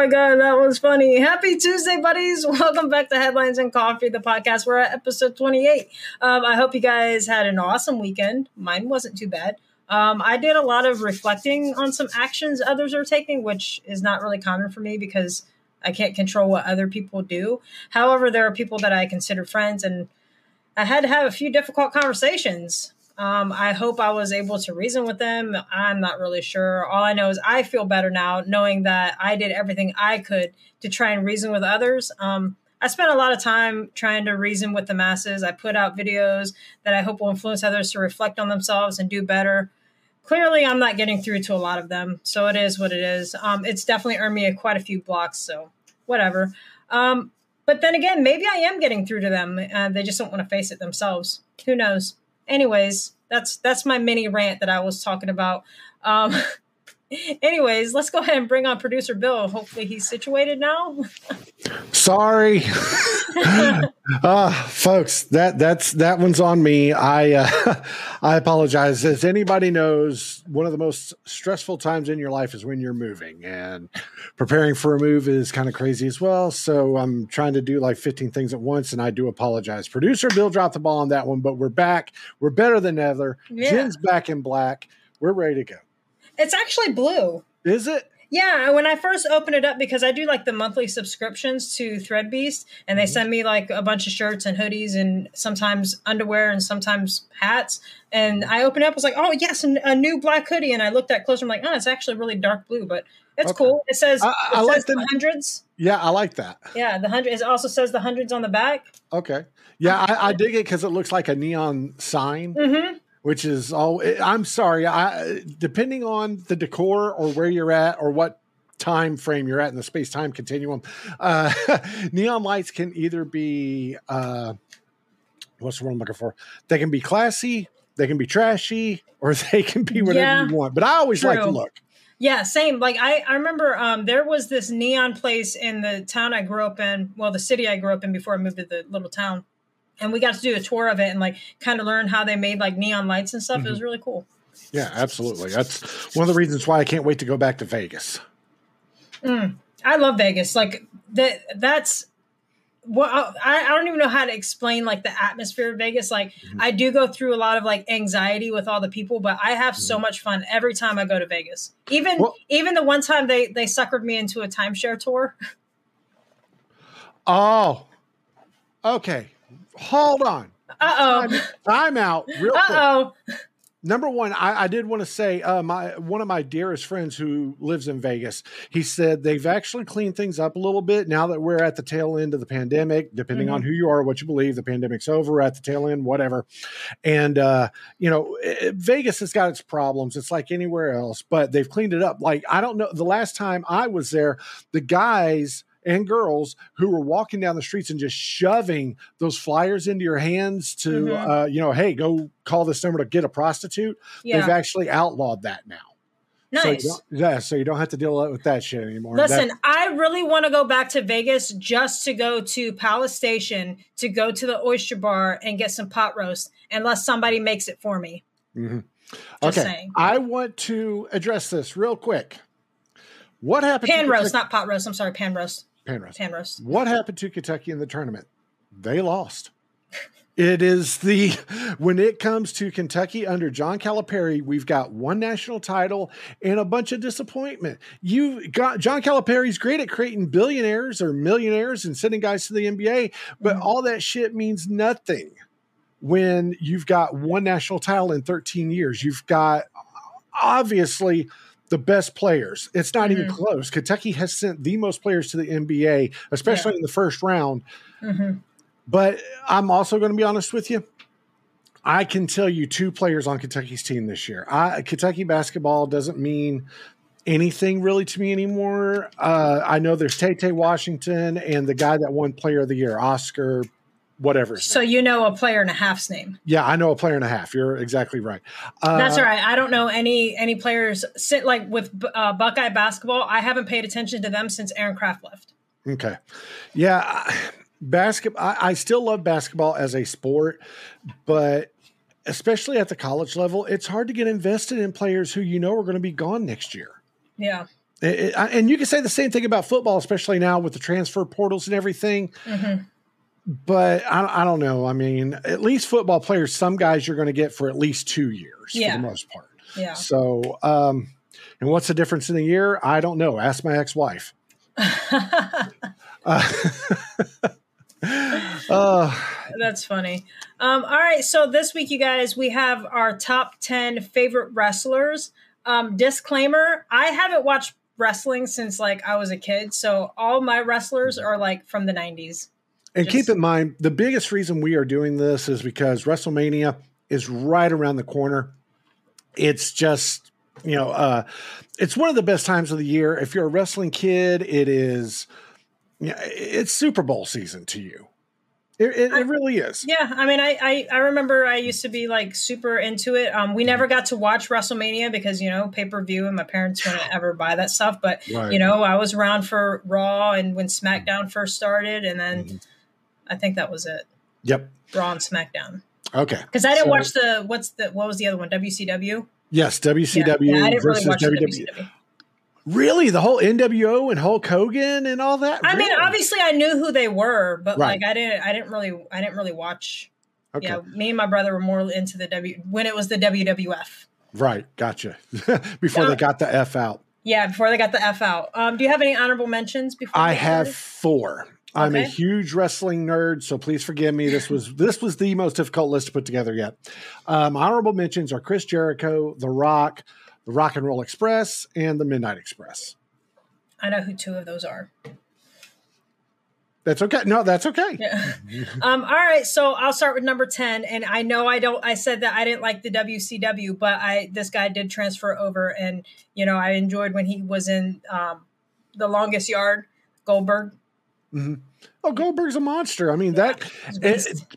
my god, that was funny. Happy Tuesday, buddies. Welcome back to Headlines and Coffee, the podcast. We're at episode 28. Um, I hope you guys had an awesome weekend. Mine wasn't too bad. Um, I did a lot of reflecting on some actions others are taking, which is not really common for me because I can't control what other people do. However, there are people that I consider friends, and I had to have a few difficult conversations. Um, I hope I was able to reason with them. I'm not really sure. All I know is I feel better now knowing that I did everything I could to try and reason with others. Um, I spent a lot of time trying to reason with the masses. I put out videos that I hope will influence others to reflect on themselves and do better. Clearly, I'm not getting through to a lot of them, so it is what it is. Um, it's definitely earned me a, quite a few blocks, so whatever. Um, but then again, maybe I am getting through to them. Uh, they just don't want to face it themselves. Who knows? Anyways, that's that's my mini rant that I was talking about. Um, anyways, let's go ahead and bring on producer Bill. Hopefully, he's situated now. Sorry, uh, folks. That that's that one's on me. I uh, I apologize. As anybody knows, one of the most stressful times in your life is when you're moving, and preparing for a move is kind of crazy as well. So I'm trying to do like 15 things at once, and I do apologize. Producer Bill dropped the ball on that one, but we're back. We're better than ever. Yeah. Jen's back in black. We're ready to go. It's actually blue. Is it? Yeah, when I first opened it up, because I do like the monthly subscriptions to Threadbeast, and they mm-hmm. send me like a bunch of shirts and hoodies and sometimes underwear and sometimes hats. And I opened it up, I was like, oh, yes, a new black hoodie. And I looked at closer, I'm like, oh, it's actually really dark blue, but it's okay. cool. It says, I, I it like says the, hundreds. Yeah, I like that. Yeah, the hundred. It also says the hundreds on the back. Okay. Yeah, I, I dig it because it looks like a neon sign. Mm-hmm which is all i'm sorry i depending on the decor or where you're at or what time frame you're at in the space time continuum uh, neon lights can either be uh, what's the word i'm looking for they can be classy they can be trashy or they can be whatever yeah, you want but i always true. like to look yeah, same. Like I, I remember um, there was this neon place in the town I grew up in. Well, the city I grew up in before I moved to the little town and we got to do a tour of it and like kind of learn how they made like neon lights and stuff. Mm-hmm. It was really cool. Yeah, absolutely. That's one of the reasons why I can't wait to go back to Vegas. Mm, I love Vegas. Like that. That's well, I, I don't even know how to explain like the atmosphere of Vegas. Like mm-hmm. I do go through a lot of like anxiety with all the people, but I have mm-hmm. so much fun every time I go to Vegas. Even well, even the one time they they suckered me into a timeshare tour. Oh, okay. Hold on. Uh oh. Time, time, out. Real Uh oh. Number one, I, I did want to say uh, my one of my dearest friends who lives in Vegas. He said they've actually cleaned things up a little bit now that we're at the tail end of the pandemic. Depending mm-hmm. on who you are, what you believe, the pandemic's over at the tail end, whatever. And uh, you know, it, Vegas has got its problems. It's like anywhere else, but they've cleaned it up. Like I don't know, the last time I was there, the guys and girls who were walking down the streets and just shoving those flyers into your hands to, mm-hmm. uh, you know, hey, go call this number to get a prostitute. Yeah. They've actually outlawed that now. Nice. So yeah, so you don't have to deal with that shit anymore. Listen, that- I really want to go back to Vegas just to go to Palace Station to go to the oyster bar and get some pot roast, unless somebody makes it for me. Mm-hmm. okay, saying. I want to address this real quick. What happened? Pan roast, not pot roast. I'm sorry, pan roast. Pan roast. What happened to Kentucky in the tournament? They lost. It is the when it comes to Kentucky under John Calipari, we've got one national title and a bunch of disappointment. You got John Calipari's great at creating billionaires or millionaires and sending guys to the NBA, but mm-hmm. all that shit means nothing when you've got one national title in 13 years. You've got obviously the best players. It's not mm-hmm. even close. Kentucky has sent the most players to the NBA, especially yeah. in the first round. Mm-hmm. But I'm also going to be honest with you. I can tell you two players on Kentucky's team this year. I, Kentucky basketball doesn't mean anything really to me anymore. Uh, I know there's Tay Tay Washington and the guy that won Player of the Year, Oscar whatever. So name. you know a player and a half's name. Yeah, I know a player and a half. You're exactly right. Uh, That's all right. I don't know any any players sit like with uh, Buckeye basketball. I haven't paid attention to them since Aaron Craft left. Okay, yeah, basketball. I, I still love basketball as a sport, but especially at the college level, it's hard to get invested in players who you know are going to be gone next year. Yeah. It, it, and you can say the same thing about football, especially now with the transfer portals and everything. Mm-hmm. But I, I, don't know. I mean, at least football players, some guys you're going to get for at least two years yeah. for the most part. Yeah. So, um, and what's the difference in a year? I don't know. Ask my ex-wife. uh, uh, That's funny. Um, all right, so this week, you guys, we have our top ten favorite wrestlers. Um, disclaimer: I haven't watched wrestling since like I was a kid, so all my wrestlers are like from the '90s. And Just, keep in mind, the biggest reason we are doing this is because WrestleMania is right around the corner. It's just you know, uh, it's one of the best times of the year. If you're a wrestling kid, it is. Yeah, it's Super Bowl season to you. It, it, it, really is. Yeah, I mean, I, I, I remember I used to be like super into it. Um, we never got to watch WrestleMania because you know pay per view, and my parents wouldn't ever buy that stuff. But right. you know, I was around for Raw and when SmackDown first started, and then mm-hmm. I think that was it. Yep, Raw and SmackDown. Okay, because I didn't so, watch the what's the what was the other one WCW. Yes, WCW yeah, yeah, versus really WWE. WCW. Really, the whole NWO and Hulk Hogan and all that. I really? mean, obviously, I knew who they were, but right. like, I didn't, I didn't really, I didn't really watch. Okay. Yeah, me and my brother were more into the W when it was the WWF. Right, gotcha. before they got the F out. Yeah, before they got the F out. Um, do you have any honorable mentions? Before I have four. I'm a huge wrestling nerd, so please forgive me. This was this was the most difficult list to put together yet. Um, honorable mentions are Chris Jericho, The Rock, the Rock and Roll Express, and the Midnight Express. I know who two of those are. That's okay. No, that's okay. Yeah. um, all right. So I'll start with number 10. And I know I don't, I said that I didn't like the WCW, but I, this guy did transfer over and, you know, I enjoyed when he was in um, the longest yard, Goldberg. Mm-hmm. Oh, Goldberg's a monster. I mean, yeah, that,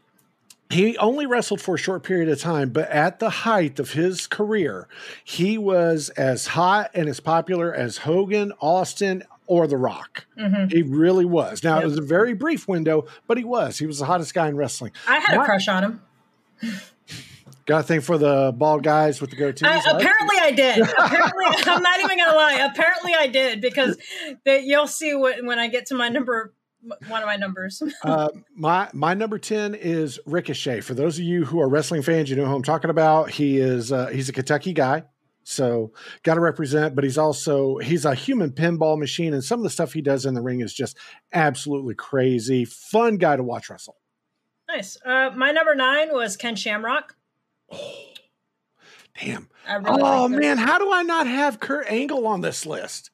he only wrestled for a short period of time, but at the height of his career, he was as hot and as popular as Hogan, Austin, or The Rock. Mm-hmm. He really was. Now, yep. it was a very brief window, but he was. He was the hottest guy in wrestling. I had a crush on him. Got a thing for the bald guys with the goatees? I, apparently, I did. apparently, I'm not even gonna lie. Apparently, I did because that you'll see when I get to my number one of my numbers. uh, my my number ten is Ricochet. For those of you who are wrestling fans, you know who I'm talking about. He is uh, he's a Kentucky guy, so got to represent. But he's also he's a human pinball machine, and some of the stuff he does in the ring is just absolutely crazy. Fun guy to watch wrestle. Nice. Uh, my number nine was Ken Shamrock. Oh, damn. Really oh man, how do I not have Kurt Angle on this list?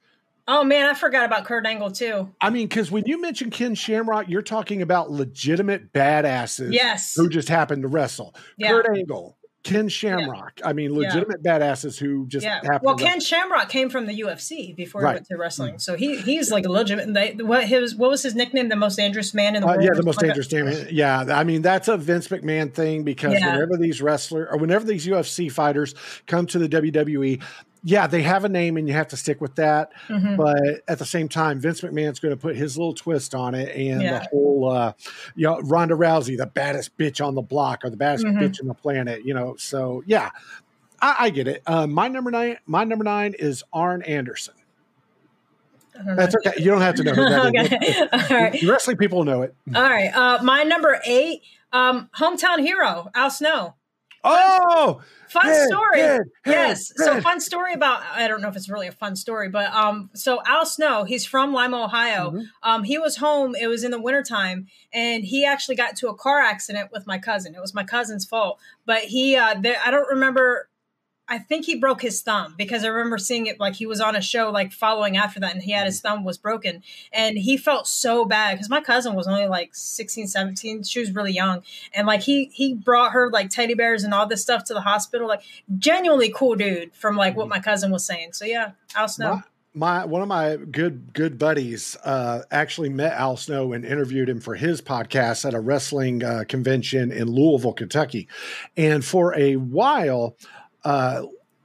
Oh man, I forgot about Kurt Angle too. I mean, because when you mention Ken Shamrock, you're talking about legitimate badasses. Yes. Who just happened to wrestle. Yeah. Kurt Angle, Ken Shamrock. Yeah. I mean, legitimate yeah. badasses who just yeah. happened. Well, Ken Shamrock came from the UFC before right. he went to wrestling, so he he's like a legitimate. They, what his what was his nickname? The most dangerous man in the uh, world. Yeah, the most dangerous man. Yeah, I mean that's a Vince McMahon thing because whenever these wrestlers or whenever these UFC fighters come to the WWE, yeah, they have a name and you have to stick with that. Mm-hmm. But at the same time, Vince McMahon's going to put his little twist on it, and yeah. the whole, uh, you know, Ronda Rousey, the baddest bitch on the block or the baddest mm-hmm. bitch on the planet, you know. So yeah, I, I get it. Uh, my number nine, my number nine is Arn Anderson. That's okay. You don't have to know who that okay. is. All right. Wrestling people know it. All right. Uh, my number eight, um, hometown hero, Al Snow. Oh, fun head, story. Head, yes. Head. So fun story about I don't know if it's really a fun story, but um so Al Snow, he's from Lima, Ohio. Mm-hmm. Um he was home, it was in the wintertime, and he actually got into a car accident with my cousin. It was my cousin's fault. But he uh there, I don't remember I think he broke his thumb because I remember seeing it like he was on a show like following after that and he had his thumb was broken and he felt so bad because my cousin was only like 16 17 she was really young and like he he brought her like teddy bears and all this stuff to the hospital like genuinely cool dude from like what my cousin was saying. So yeah Al Snow. My, my one of my good good buddies uh, actually met Al Snow and interviewed him for his podcast at a wrestling uh, convention in Louisville, Kentucky, and for a while uh,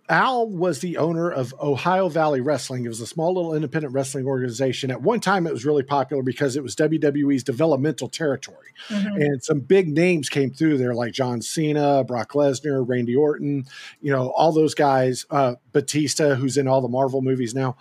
Al was the owner of Ohio Valley Wrestling. It was a small little independent wrestling organization. At one time, it was really popular because it was WWE's developmental territory. Mm-hmm. And some big names came through there, like John Cena, Brock Lesnar, Randy Orton, you know, all those guys. Uh, Batista, who's in all the Marvel movies now.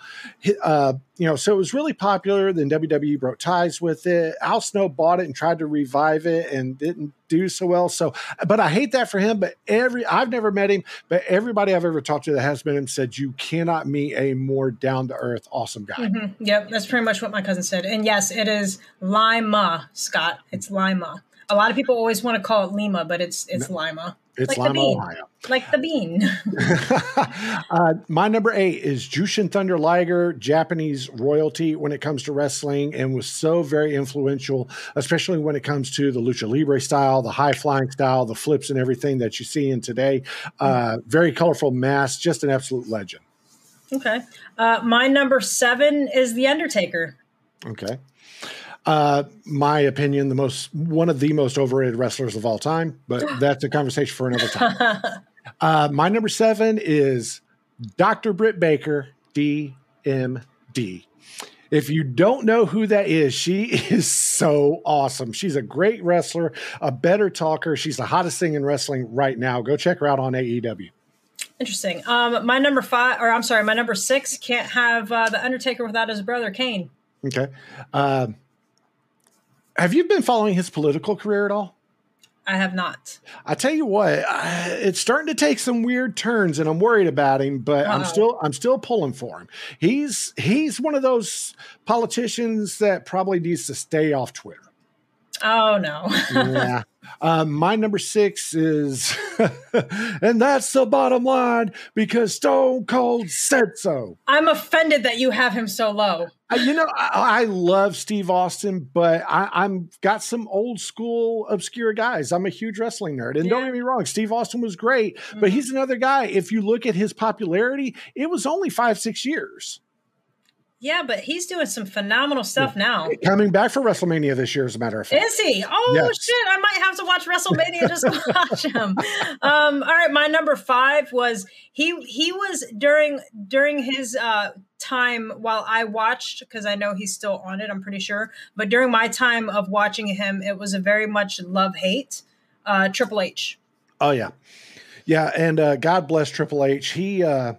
Uh, you know, so it was really popular. Then WWE broke ties with it. Al Snow bought it and tried to revive it and didn't do so well. So, but I hate that for him. But every I've never met him, but everybody I've ever talked to that has met him said you cannot meet a more down to earth, awesome guy. Mm-hmm. Yep, that's pretty much what my cousin said. And yes, it is Lima, Scott. It's Lima. A lot of people always want to call it Lima, but it's it's no, Lima. It's like Lima, Ohio. Like the bean. uh, my number eight is Jushin Thunder Liger, Japanese royalty when it comes to wrestling, and was so very influential, especially when it comes to the lucha libre style, the high flying style, the flips, and everything that you see in today. Uh, very colorful mask, just an absolute legend. Okay. Uh, my number seven is The Undertaker. Okay. Uh, my opinion, the most one of the most overrated wrestlers of all time, but that's a conversation for another time. uh, my number seven is Dr. Britt Baker, DMD. If you don't know who that is, she is so awesome. She's a great wrestler, a better talker. She's the hottest thing in wrestling right now. Go check her out on AEW. Interesting. Um, my number five, or I'm sorry, my number six can't have uh, the Undertaker without his brother Kane. Okay. Um, have you been following his political career at all? I have not. I tell you what, it's starting to take some weird turns, and I'm worried about him. But. I'm still, I'm still pulling for him. He's he's one of those politicians that probably needs to stay off Twitter. Oh no. yeah. Um, my number six is, and that's the bottom line because Stone Cold said so. I'm offended that you have him so low. Uh, you know, I, I, love Steve Austin, but I, am got some old school obscure guys. I'm a huge wrestling nerd, and yeah. don't get me wrong, Steve Austin was great, mm-hmm. but he's another guy. If you look at his popularity, it was only five, six years. Yeah, but he's doing some phenomenal stuff now. Coming back for WrestleMania this year, as a matter of fact. Is he? Oh yes. shit! I might have to watch WrestleMania just to watch him. Um, all right, my number five was he. He was during during his uh, time while I watched because I know he's still on it. I'm pretty sure, but during my time of watching him, it was a very much love hate. Uh, Triple H. Oh yeah, yeah, and uh, God bless Triple H. He. Uh,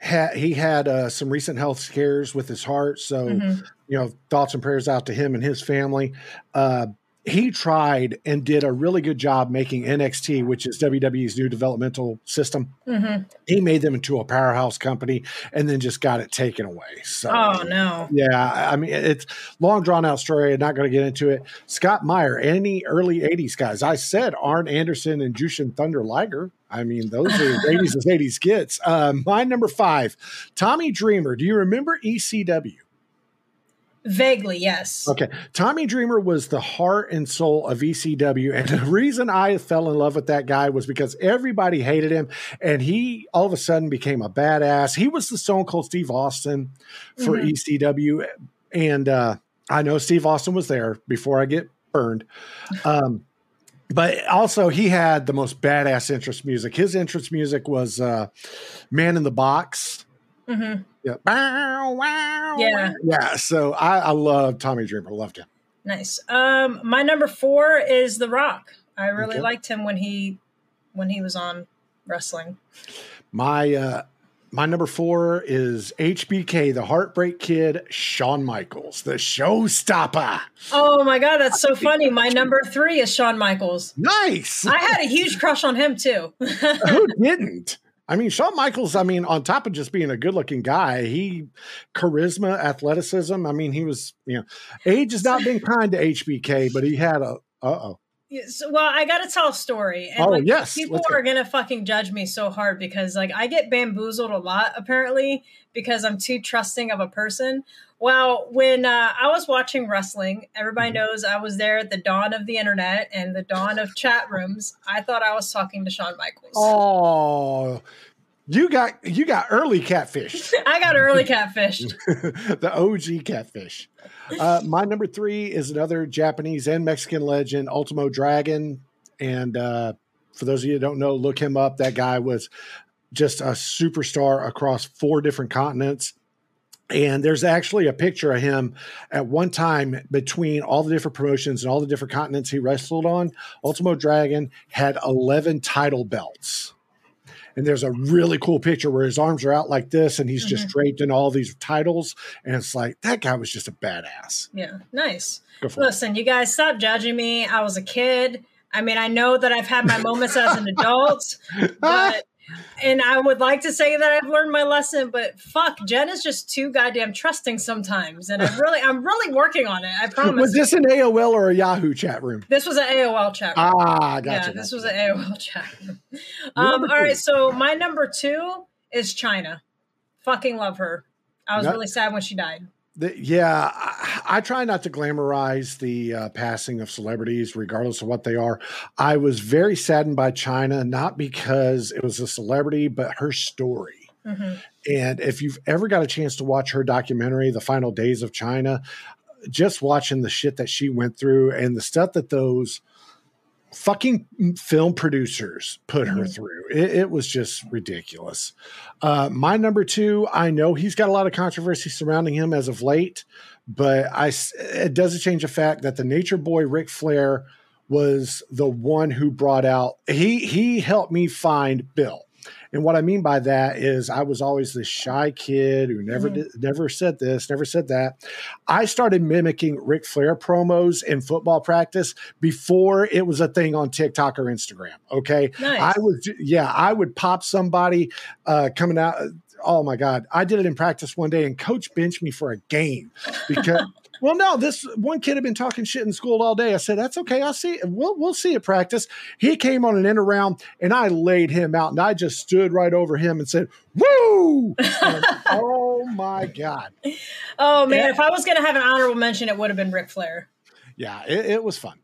had he had uh, some recent health scares with his heart, so mm-hmm. you know thoughts and prayers out to him and his family. Uh, he tried and did a really good job making NXT, which is WWE's new developmental system. Mm-hmm. He made them into a powerhouse company and then just got it taken away. So, oh no, yeah, I mean it's long drawn out story. I'm not going to get into it. Scott Meyer, any early '80s guys, I said Arn Anderson and Jushin Thunder Liger. I mean, those are 80s as 80s gets. Uh, my number five, Tommy Dreamer. Do you remember ECW? Vaguely, yes. Okay. Tommy Dreamer was the heart and soul of ECW. And the reason I fell in love with that guy was because everybody hated him. And he all of a sudden became a badass. He was the Stone Cold Steve Austin for mm-hmm. ECW. And uh, I know Steve Austin was there before I get burned. Um, but also he had the most badass entrance music. His entrance music was uh, Man in the Box. Mm-hmm. Yeah. Bow, wow, yeah. Yeah. So I, I love Tommy Dreamer. Loved him. Nice. Um, my number four is The Rock. I really okay. liked him when he when he was on wrestling. My uh my number four is HBK, the Heartbreak Kid, Shawn Michaels, the showstopper. Oh my God, that's so funny. My number three is Shawn Michaels. Nice. I had a huge crush on him too. Who didn't? I mean, Shawn Michaels, I mean, on top of just being a good looking guy, he charisma, athleticism. I mean, he was, you know, age has not been kind to HBK, but he had a, uh oh. Yes, well, I got to tell a story. And oh, like, yes. People are going to fucking judge me so hard because, like, I get bamboozled a lot, apparently, because I'm too trusting of a person. Well, when uh, I was watching wrestling, everybody mm-hmm. knows I was there at the dawn of the internet and the dawn of chat rooms. I thought I was talking to Shawn Michaels. Oh, you got you got early catfish. I got early catfished. the OG catfish. Uh, my number three is another Japanese and Mexican legend, Ultimo Dragon. And uh, for those of you who don't know, look him up. That guy was just a superstar across four different continents. And there's actually a picture of him at one time between all the different promotions and all the different continents he wrestled on. Ultimo Dragon had 11 title belts. and there's a really cool picture where his arms are out like this and he's just Mhm. draped in all these titles and it's like that guy was just a badass Yeah, nice. For it. Listen, you guys stop judging me. I was a kid. I mean, I know that I've had my moments as an adult, but and I would like to say that I've learned my lesson, but fuck, Jen is just too goddamn trusting sometimes. And I'm really I'm really working on it. I promise. was this an aol or a yahoo chat room This was an AOL chat. room. ah gotcha yeah, this gotcha. was an AOL chat. room. Um, all right, so my number two is Chyna. Fucking love her. I was really sad when she died. The- yeah, I, I try not to glamorize the uh, passing of celebrities, regardless of what they are. I was very saddened by Chyna, not because it was a celebrity, but her story. hmm And if you've ever got a chance to watch her documentary, The Final Days of Chyna, just watching the shit that she went through and the stuff that those fucking film producers put her Mhm. through, it, it was just ridiculous. Uh, my number two, I know he's got a lot of controversy surrounding him as of late, but I it doesn't change the fact that the Nature Boy Ric Flair was the one who brought out he he helped me find Bill. And what I mean by that is I was always this shy kid who never Mhm. did, never said this, never said that. I started mimicking Ric Flair promos in football practice before it was a thing on TikTok or Instagram. Okay. Nice. I was, yeah, I would pop somebody uh, coming out. Oh my God. I did it in practice one day and coach benched me for a game because, well, no, this one kid had been talking shit in school all day. I said, that's okay. I'll see. We'll, we'll see at practice. He came on an end around and I laid him out and I just stood right over him and said, woo. And, oh my God. oh man, Yeah. if I was gonna have an honorable mention, it would have been Ric Flair. Yeah, it, it was fun.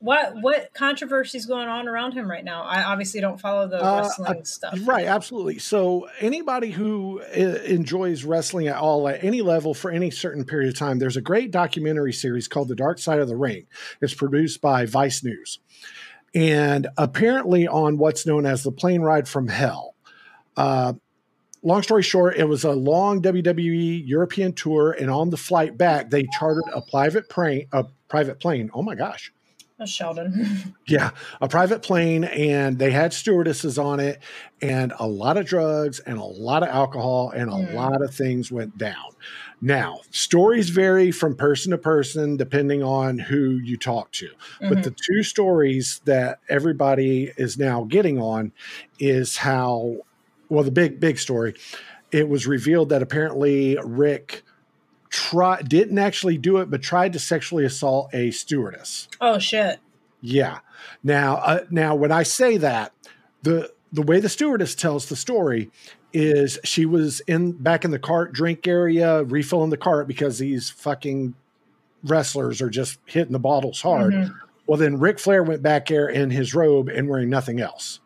What what controversies going on around him right now? I obviously don't follow the Uh, wrestling stuff. Right, absolutely. So, anybody who uh, enjoys wrestling at all, at any level, for any certain period of time, there's a great documentary series called The Dark Side of the Ring. It's produced by Vice News. And apparently, on what's known as the plane ride from hell. Uh, long story short, it was a long WWE European tour, and on the flight back, they chartered a private plane. A private plane. Oh my gosh! That's Sheldon. Yeah, a private plane, and they had stewardesses on it, and a lot of drugs and a lot of alcohol, and a Mm. lot of things went down. Now, stories vary from person to person depending on who you talk to. But Mhm. the two stories that everybody is now getting on is how, well, the big, big story, it was revealed that apparently Ric try, didn't actually do it, but tried to sexually assault a stewardess. oh shit. Yeah. Now, uh, now when I say that, the the way the stewardess tells the story is she was in back in the cart drink area refilling the cart because these fucking wrestlers are just hitting the bottles hard. Mhm. Well, then Ric Flair went back there in his robe and wearing nothing else.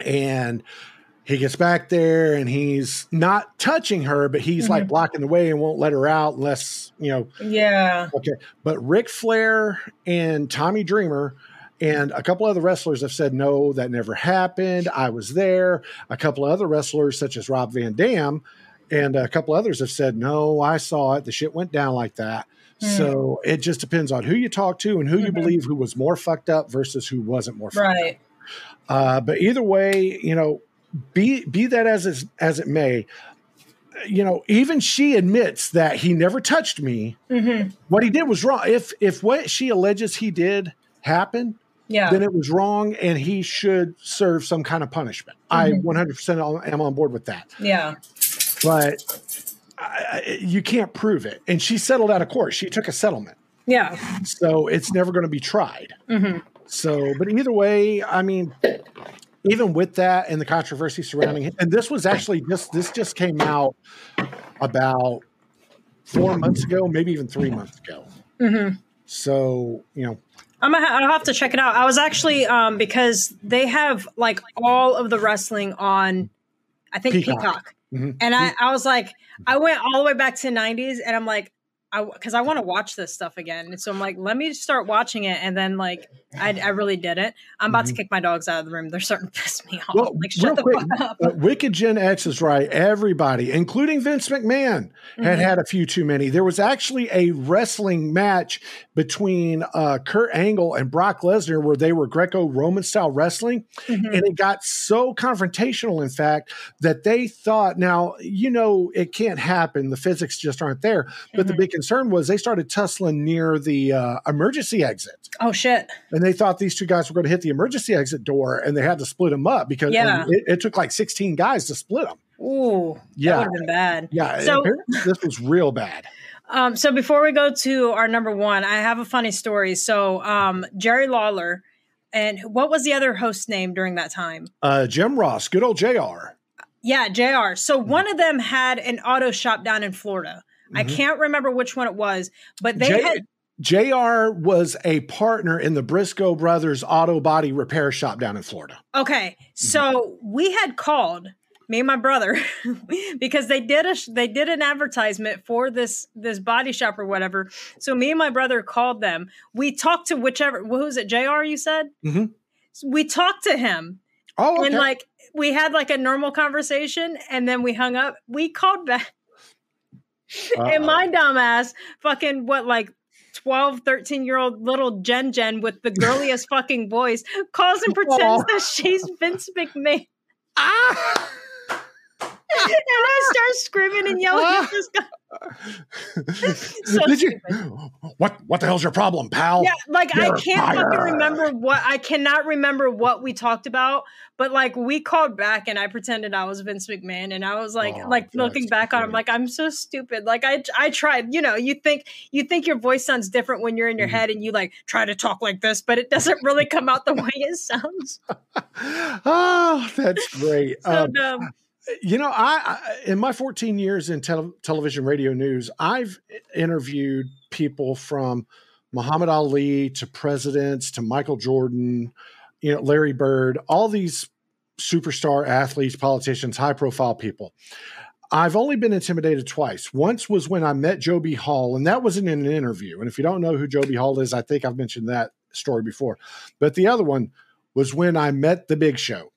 And he gets back there and he's not touching her, but he's like Mhm. blocking the way and won't let her out unless, you know, Yeah. Okay. But Ric Flair and Tommy Dreamer and a couple other wrestlers have said, no, that never happened. I was there. A couple of other wrestlers, such as Rob Van Dam, and a couple others have said, no, I saw it. The shit went down like that. Hmm. So it just depends on who you talk to and who you Mhm. believe who was more fucked up versus who wasn't more fucked up. Right. Uh, but either way, you know, be be that as is, as it may, you know, even she admits that he never touched me hmm what he did was wrong. If if what she alleges he did happen, Yeah. then it was wrong, and he should serve some kind of punishment. I Mhm. 100 percent am on board with that. yeah. But I, I- you can't prove it, and she settled out of court. She took a settlement, Yeah. so it's never going to be tried. hmm So, but either way, I mean, even with that and the controversy surrounding it, and this was actually just this just came out about four months ago, maybe even three months ago. hmm So, you know, I'm gonna ha- I'll have to check it out. I was actually um because they have like all of the wrestling on, I think Peacock. Peacock, Mhm. and I I was like I went all the way back to the '90s, and I'm like I because I want to watch this stuff again, and so I'm like let me start watching it, and then like I, I really didn't. I'm about Mhm. to kick my dogs out of the room. They're starting to piss me off. Well, like, shut the quick, fuck up. uh, Wicked Gen X is right. Everybody, including Vince McMahon, had Mhm. had a few too many. There was actually a wrestling match between uh, Kurt Angle and Brock Lesnar where they were Greco-Roman style wrestling, Mhm. and it got so confrontational, in fact, that they thought, now you know it can't happen. The physics just aren't there. But the Mhm. big concern was they started tussling near the uh, emergency exit. Oh shit. and they thought these two guys were going to hit the emergency exit door and they had to split them up because Yeah. it, it took like 16 guys to split them Ooh. Yeah. That would have been bad. yeah So- this was real bad Um, so before we go to our number one, I have a funny story. So um, Jerry Lawler, and what was the other host name during that time? uh, jim ross good old jr Yeah, JR. So Mm-hmm. one of them had an auto shop down in Florida. I Mhm. can't remember which one it was, but they J- had jr was a partner in the brisco brothers auto body repair shop down in florida okay. Mm-hmm. So we had called me and my brother because they did a they did an advertisement for this this body shop or whatever. So me and my brother called them. We talked to whichever who was it? Jr. You said Mhm. we talked to him oh okay. and like we had like a normal conversation and then we hung up. We called back and Uh-oh. my dumbass fucking what like 12 13 year old little jen jen with the girliest fucking voice calls and pretends Aw. that she's vince mcmahon ah! and i start screaming and yelling at this guy. So did you what what the hell's your problem pal? Yeah like i You're can't fucking remember what i cannot remember what we talked about but like we called back and i pretended i was vince mcmahon and i was like Oh, like looking back on him like i'm so stupid. Like i i tried you know you think you think your voice sounds different when you're in your Mhm. head and you like try to talk like this but it doesn't really come out the way it sounds. Oh that's great. So Um, dumb you know I, I in my 14 years in tel- television radio news i've interviewed people from muhammad ali to presidents to michael jordan you know larry bird all these superstar athletes politicians high profile people. I've only been intimidated twice. Once was when i met joby hall and that wasn't in an interview. And if you don't know who joby hall is i think i've mentioned that story before. But the other one was when i met the big show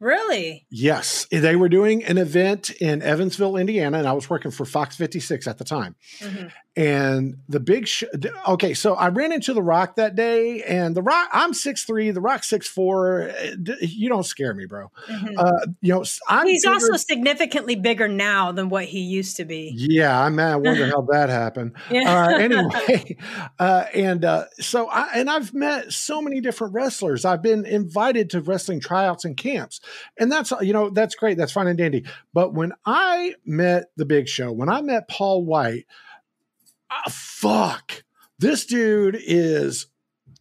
really Yes, they were doing an event in Evansville, Indiana, and I was working for Fox 56 at the time. Mhm. And the big sh- okay, so I ran into the Rock that day, and the Rock I'm 6'3", the Rock 6'4". You don't scare me, bro. Mhm. Uh, you know, I'm he's bigger- also significantly bigger now than what he used to be yeah, I man, I wonder how that happened. yeah uh, anyway, uh, and uh, so I and I've met so many different wrestlers. I've been invited to wrestling tryouts and camps, and that's you know that's great. That's fine and dandy. But when I met the Big Show, when I met Paul White, ah, fuck, this dude is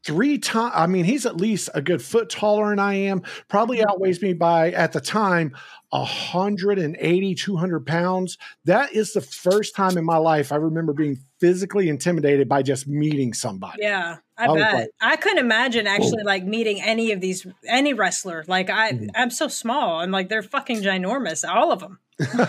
three times. I mean, he's at least a good foot taller than I am. Probably outweighs me by at the time. 180 200 pounds that is the first time in my life i remember being physically intimidated by just meeting somebody Yeah, I, I bet. like- I couldn't imagine actually like meeting any of these any wrestler. Like I, Mhm. I'm so small and like they're fucking ginormous, all of them.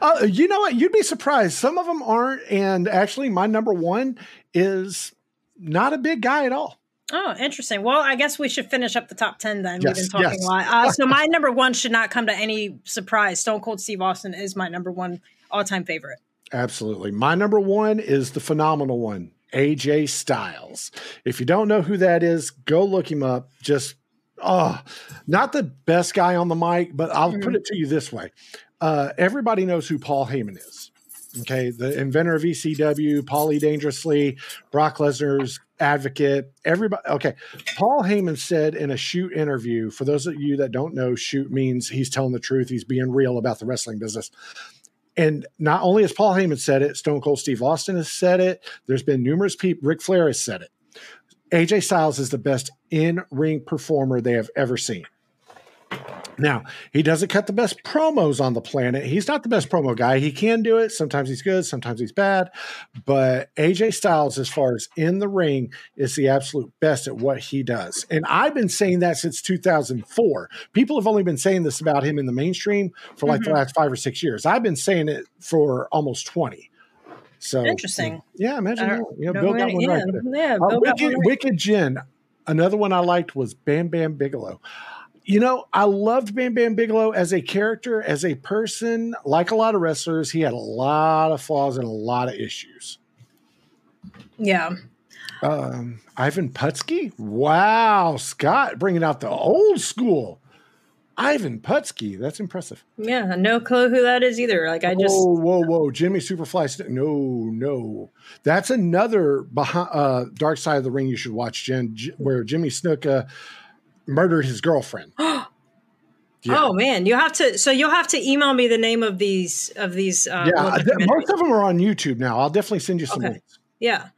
uh, you know what you'd be surprised some of them aren't and actually my number one is not a big guy at all Oh, interesting. Well, I guess we should finish up the top ten then. Yes, We've been talking yes. a lot. Uh, so my number one should not come to any surprise. Stone Cold Steve Austin is my number one all time favorite. Absolutely. My number one is the phenomenal one, AJ Styles. If you don't know who that is, go look him up. Just, oh, not the best guy on the mic, but I'll put it to you this way. Uh, everybody knows who Paul Heyman is. Okay. The inventor of ECW, Paulie Dangerously, Brock Lesnar's advocate, everybody. Okay. Paul Heyman said in a shoot interview, for those of you that don't know, shoot means he's telling the truth, he's being real about the wrestling business. And not only has Paul Heyman said it, Stone Cold Steve Austin has said it. There's been numerous people. Ric Flair has said it. AJ Styles is the best in ring performer they have ever seen. Now, he doesn't cut the best promos on the planet. He's not the best promo guy. He can do it. Sometimes he's good, sometimes he's bad. But AJ Styles, as far as in the ring, is the absolute best at what he does. And I've been saying that since 2004. People have only been saying this about him in the mainstream for like the Mhm. last five or six years. I've been saying it for almost 20. So Interesting. Yeah, imagine that. You know, Bill got one yeah, right there. yeah, Uh, Wicked. Wicked Jen. another one I liked was Bam Bam Bigelow. You know, I loved Bam Bam Bigelow as a character, as a person. Like a lot of wrestlers, he had a lot of flaws and a lot of issues. Yeah. Um, Ivan Putski. Wow, Scott bringing out the old school. Ivan Putski. That's impressive. Yeah, no clue who that is either. Like I just whoa, whoa, whoa, Jimmy Superfly. St- no, no, that's another behind uh, Dark Side of the Ring. You should watch Jen, J- where Jimmy Snuka murdered his girlfriend. yeah. Oh man, you have to. So you'll have to email me the name of these of these. Uh, yeah, most of them are on YouTube now. I'll definitely send you some okay. links. Yeah.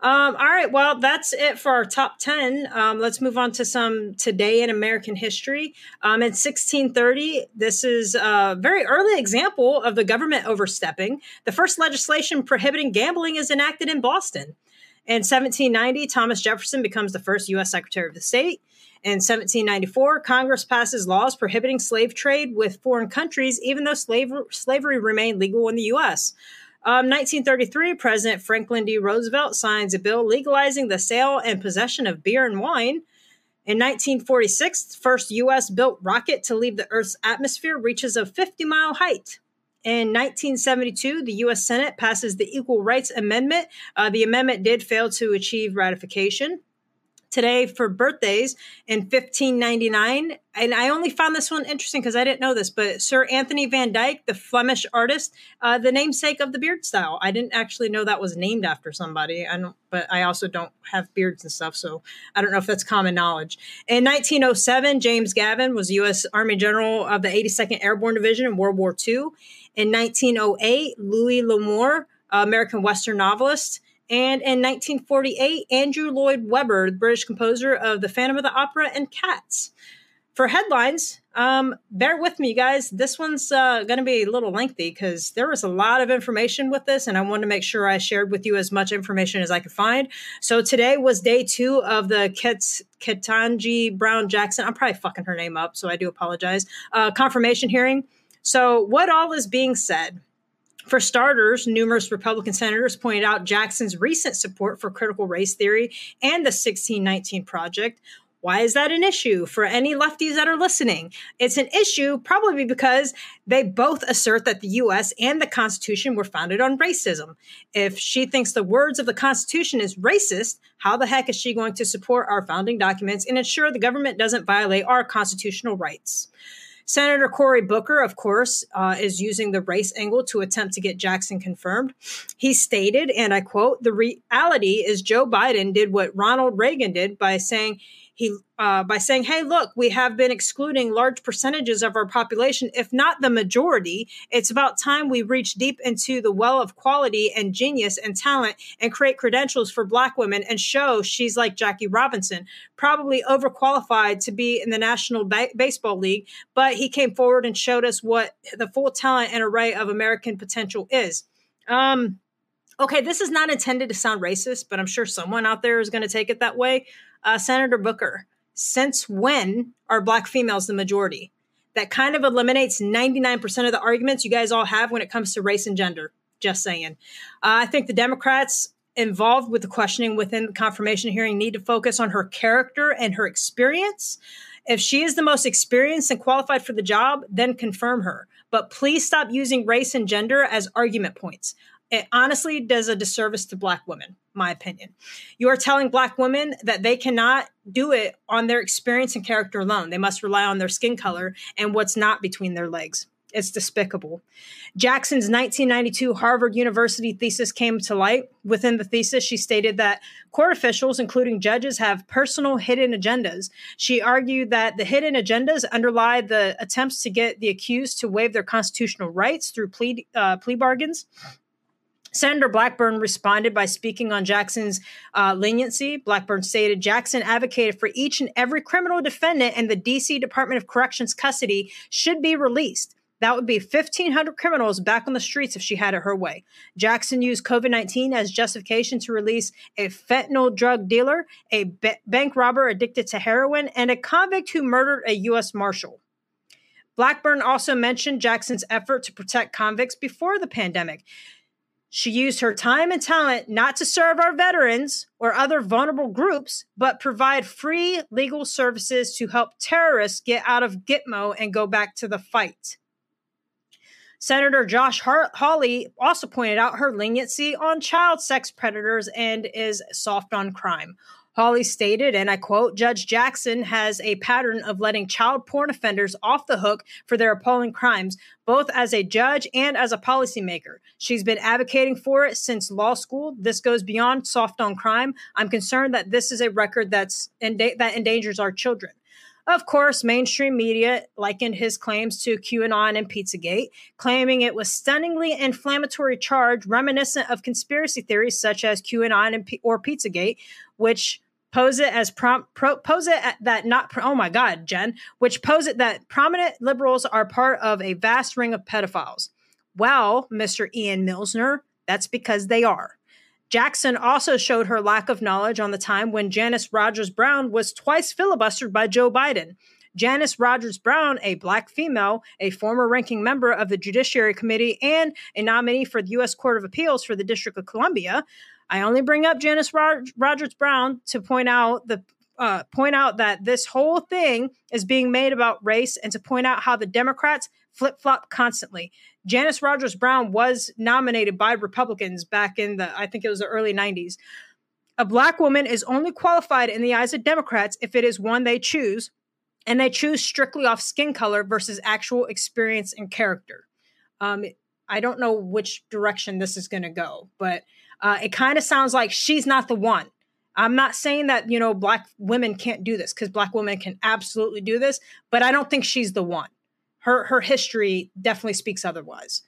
Um, all right, well, that's it for our top 10. Um, let's move on to some today in American history. Um, in 1630, this is a very early example of the government overstepping. The first legislation prohibiting gambling is enacted in Boston. In 1790, Thomas Jefferson becomes the first U.S. Secretary of the State. In 1794, Congress passes laws prohibiting slave trade with foreign countries, even though slave- slavery remained legal in the U.S. Um, 1933, President Franklin D. Roosevelt signs a bill legalizing the sale and possession of beer and wine. In 1946, the first U.S. built rocket to leave the Earth's atmosphere reaches a 50 mile height. In 1972, the U.S. Senate passes the Equal Rights Amendment. Uh, the amendment did fail to achieve ratification today for birthdays in 1599. And I only found this one interesting because I didn't know this, but Sir Anthony Van Dyck, the Flemish artist, uh, the namesake of the beard style. I didn't actually know that was named after somebody. I don't, but I also don't have beards and stuff, so I don't know if that's common knowledge. In 1907, James Gavin was U.S. Army General of the 82nd Airborne Division in World War II. In 1908, Louis L'Amour, American Western novelist, and in 1948, Andrew Lloyd Webber, the British composer of The Phantom of the Opera and Cats. For headlines, um, bear with me, guys. This one's uh, going to be a little lengthy because there was a lot of information with this, and I wanted to make sure I shared with you as much information as I could find. So today was day two of the Kets, Ketanji Brown Jackson. I'm probably fucking her name up, so I do apologize. Uh, confirmation hearing. So, what all is being said? For starters, numerous Republican senators pointed out Jackson's recent support for critical race theory and the 1619 Project. Why is that an issue for any lefties that are listening? It's an issue probably because they both assert that the US and the Constitution were founded on racism. If she thinks the words of the Constitution is racist, how the heck is she going to support our founding documents and ensure the government doesn't violate our constitutional rights? Senator Cory Booker, of course, uh, is using the race angle to attempt to get Jackson confirmed. He stated, and I quote, the reality is Joe Biden did what Ronald Reagan did by saying he uh, by saying, "Hey, look, we have been excluding large percentages of our population, if not the majority. It's about time we reach deep into the well of quality and genius and talent and create credentials for Black women and show she's like Jackie Robinson, probably overqualified to be in the National ba- Baseball League, but he came forward and showed us what the full talent and array of American potential is." Um, okay, this is not intended to sound racist, but I'm sure someone out there is going to take it that way uh, Senator Booker, since when are black females the majority? That kind of eliminates 99% of the arguments you guys all have when it comes to race and gender. Just saying. Uh, I think the Democrats involved with the questioning within the confirmation hearing need to focus on her character and her experience. If she is the most experienced and qualified for the job, then confirm her. But please stop using race and gender as argument points it honestly does a disservice to black women my opinion. You are telling black women that they cannot do it on their experience and character alone. They must rely on their skin color and what's not between their legs. It's despicable. Jackson's 1992 harvard university thesis came to light. Within the thesis she stated that court officials including judges have personal hidden agendas. She argued that the hidden agendas underlie the attempts to get the accused to waive their constitutional rights through plea, uh, plea bargains Senator Blackburn responded by speaking on Jackson's uh, leniency. Blackburn stated Jackson advocated for each and every criminal defendant in the DC Department of Corrections custody should be released. That would be 1,500 criminals back on the streets if she had it her way. Jackson used COVID 19 as justification to release a fentanyl drug dealer, a bank robber addicted to heroin, and a convict who murdered a U.S. Marshal. Blackburn also mentioned Jackson's effort to protect convicts before the pandemic. She used her time and talent not to serve our veterans or other vulnerable groups, but provide free legal services to help terrorists get out of Gitmo and go back to the fight. Senator Josh Hawley also pointed out her leniency on child sex predators and is soft on crime. Hawley stated, and I quote Judge Jackson has a pattern of letting child porn offenders off the hook for their appalling crimes, both as a judge and as a policymaker. She's been advocating for it since law school. This goes beyond soft on crime. I'm concerned that this is a record that's that endangers our children. Of course, mainstream media likened his claims to QAnon and Pizzagate, claiming it was stunningly inflammatory charge reminiscent of conspiracy theories such as QAnon and P- or Pizzagate, which pose it as prom- pro- pose it that not oh my god jen which pose it that prominent liberals are part of a vast ring of pedophiles well mr ian millhiser that's because they are jackson also showed her lack of knowledge on the time when janice rogers brown was twice filibustered by joe biden Janice Rogers Brown, a black female, a former ranking member of the Judiciary Committee, and a nominee for the U.S. Court of Appeals for the District of Columbia, I only bring up Janice Rogers Brown to point out the uh, point out that this whole thing is being made about race and to point out how the Democrats flip flop constantly. Janice Rogers Brown was nominated by Republicans back in the, I think it was the early 90s. A black woman is only qualified in the eyes of Democrats if it is one they choose, and they choose strictly off skin color versus actual experience and character. Um, I don't know which direction this is going to go, but uh, it kind of sounds like she's not the one. I'm not saying that, you know, black women can't do this because black women can absolutely do this, but I don't think she's the one. Her, her history definitely speaks otherwise.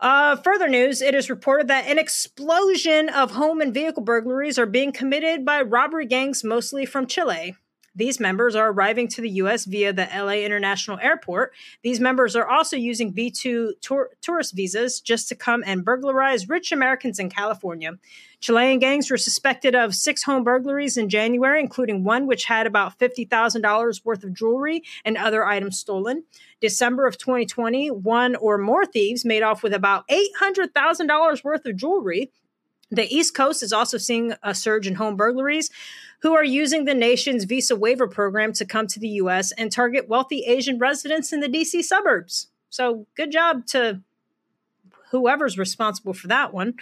Uh, further news it is reported that an explosion of home and vehicle burglaries are being committed by robbery gangs, mostly from Chile. These members are arriving to the U.S. via the LA International Airport. These members are also using B 2 tour- tourist visas just to come and burglarize rich Americans in California. Chilean gangs were suspected of six home burglaries in January, including one which had about $50,000 worth of jewelry and other items stolen. December of 2020, one or more thieves made off with about $800,000 worth of jewelry. The East Coast is also seeing a surge in home burglaries who are using the nation's visa waiver program to come to the US and target wealthy Asian residents in the DC suburbs. So, good job to whoever's responsible for that one.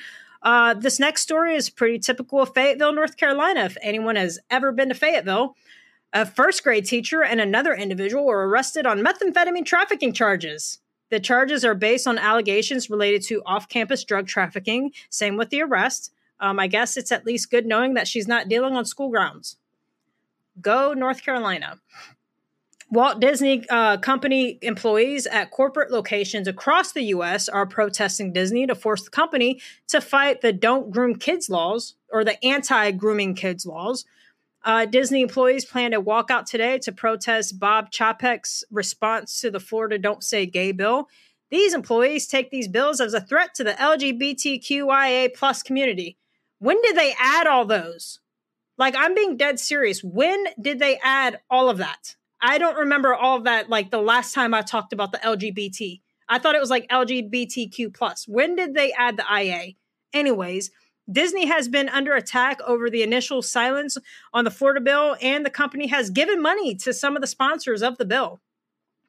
Uh, this next story is pretty typical of Fayetteville, North Carolina. If anyone has ever been to Fayetteville, a first grade teacher and another individual were arrested on methamphetamine trafficking charges. The charges are based on allegations related to off campus drug trafficking. Same with the arrest. Um, I guess it's at least good knowing that she's not dealing on school grounds. Go North Carolina. Walt Disney uh, Company employees at corporate locations across the U.S. are protesting Disney to force the company to fight the Don't Groom Kids laws or the anti grooming kids laws. Uh, Disney employees plan to walk out today to protest Bob Chapek's response to the Florida Don't Say Gay bill. These employees take these bills as a threat to the LGBTQIA plus community. When did they add all those? Like, I'm being dead serious. When did they add all of that? I don't remember all of that. Like the last time I talked about the LGBT, I thought it was like LGBTQ plus. When did they add the IA? Anyways, Disney has been under attack over the initial silence on the Florida bill, and the company has given money to some of the sponsors of the bill.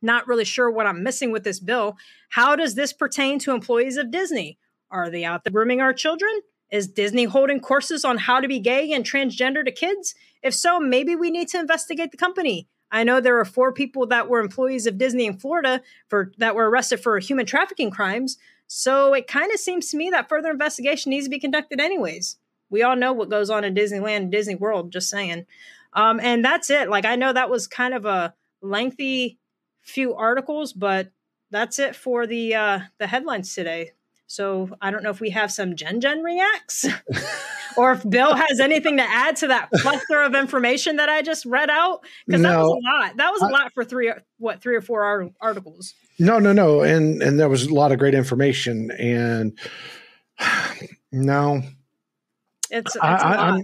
Not really sure what I'm missing with this bill. How does this pertain to employees of Disney? Are they out there grooming our children? Is Disney holding courses on how to be gay and transgender to kids? If so, maybe we need to investigate the company. I know there are four people that were employees of Disney in Florida for that were arrested for human trafficking crimes. So it kind of seems to me that further investigation needs to be conducted anyways. We all know what goes on in Disneyland and Disney World, just saying. Um, and that's it. Like I know that was kind of a lengthy few articles, but that's it for the uh, the headlines today. So I don't know if we have some Jen Jen reacts or if Bill has anything to add to that plethora of information that I just read out. Because no, that was a lot. That was a I, lot for three, what, three or four articles. No, no, no. And, and there was a lot of great information. And no, it's, it's I, I,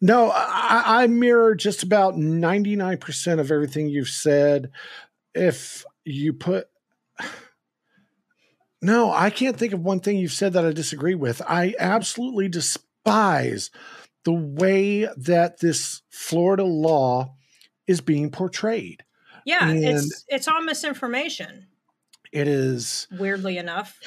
no, I, I mirror just about 99% of everything you've said. If you put, No, I can't think of one thing you've said that I disagree with. I absolutely despise the way that this Florida law is being portrayed. Yeah, and it's it's all misinformation. It is weirdly enough.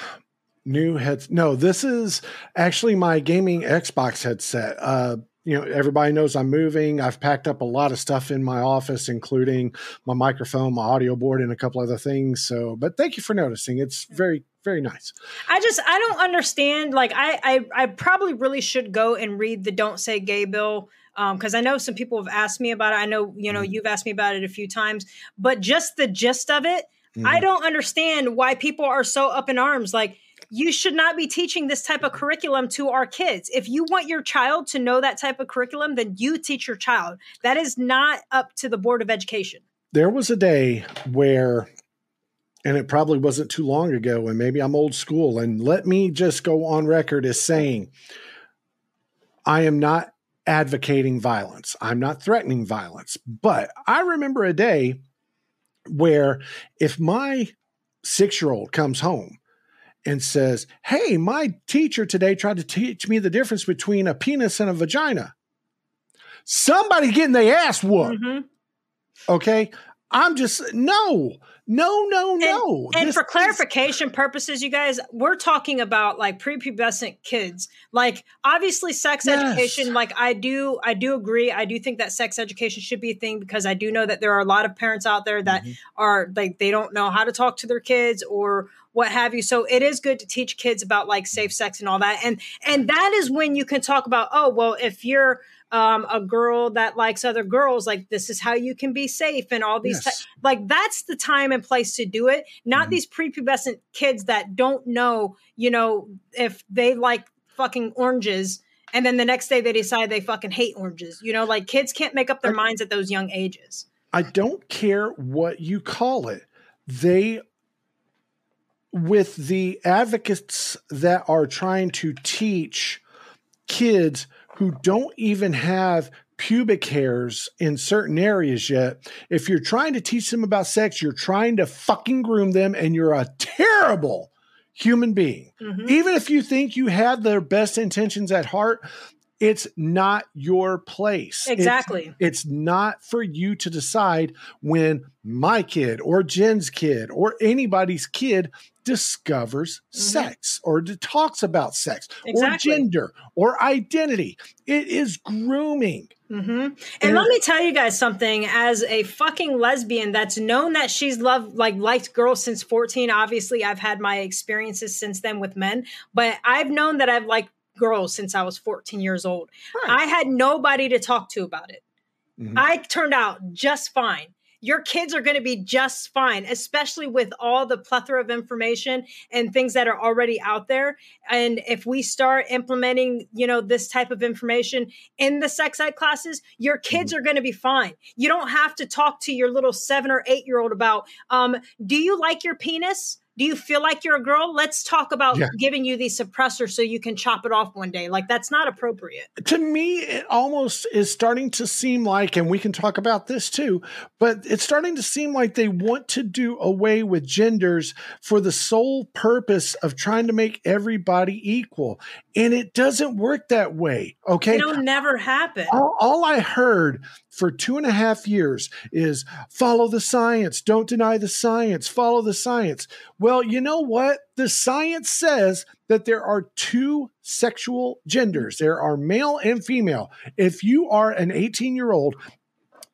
New heads. No, this is actually my gaming Xbox headset. Uh, you know, everybody knows I'm moving. I've packed up a lot of stuff in my office, including my microphone, my audio board, and a couple other things. So, but thank you for noticing. It's very, very nice. I just I don't understand. Like, I I, I probably really should go and read the "Don't Say Gay" bill because um, I know some people have asked me about it. I know you know mm-hmm. you've asked me about it a few times, but just the gist of it, mm-hmm. I don't understand why people are so up in arms. Like you should not be teaching this type of curriculum to our kids. If you want your child to know that type of curriculum, then you teach your child. That is not up to the Board of Education. There was a day where, and it probably wasn't too long ago, and maybe I'm old school, and let me just go on record as saying, I am not advocating violence. I'm not threatening violence. But I remember a day where if my six year old comes home and says, Hey, my teacher today tried to teach me the difference between a penis and a vagina. Somebody getting their ass whooped. Mm-hmm. Okay. I'm just, no, no, no, no. And, and this, for clarification this, purposes, you guys, we're talking about like prepubescent kids. Like obviously sex yes. education, like I do I do agree. I do think that sex education should be a thing because I do know that there are a lot of parents out there that mm-hmm. are like they don't know how to talk to their kids or what have you. So it is good to teach kids about like safe sex and all that. And and that is when you can talk about, oh, well, if you're um, a girl that likes other girls, like this is how you can be safe and all these yes. t- like that's the time and place to do it. Not mm-hmm. these prepubescent kids that don't know, you know, if they like fucking oranges and then the next day they decide they fucking hate oranges. You know, like kids can't make up their I, minds at those young ages. I don't care what you call it. They with the advocates that are trying to teach kids who don't even have pubic hairs in certain areas yet, if you're trying to teach them about sex, you're trying to fucking groom them and you're a terrible human being. Mm-hmm. Even if you think you have their best intentions at heart, it's not your place. Exactly. It's, it's, not for you to decide when my kid or Jen's kid or anybody's kid discovers mm-hmm. sex or talks about sex exactly. or gender or identity. It is grooming. Mm-hmm. And, and, let me tell you guys something. As a fucking lesbian that's known that she's loved like liked girls since 14. Obviously, I've had my experiences since then with men, but I've known that I've liked girls since I was 14 years old. Right. I had nobody to talk to about it. Mm-hmm. I turned out just fine your kids are going to be just fine, especially with all the plethora of information and things that are already out there. And if we start implementing, you know, this type of information in the sex ed classes, your kids mm-hmm. are going to be fine. You don't have to talk to your little seven or eight year old about, um, do you like your penis? Do you feel like you're a girl? Let's talk about yeah. giving you these suppressors so you can chop it off one day. Like that's not appropriate. To me, it almost is starting to seem like, and we can talk about this too, but it's starting to seem like they want to do away with genders for the sole purpose of trying to make everybody equal. And it doesn't work that way. Okay. It'll never happen. All, all I heard for two and a half years is follow the science, don't deny the science, follow the science. Well, you know what? The science says that there are two sexual genders there are male and female. If you are an 18 year old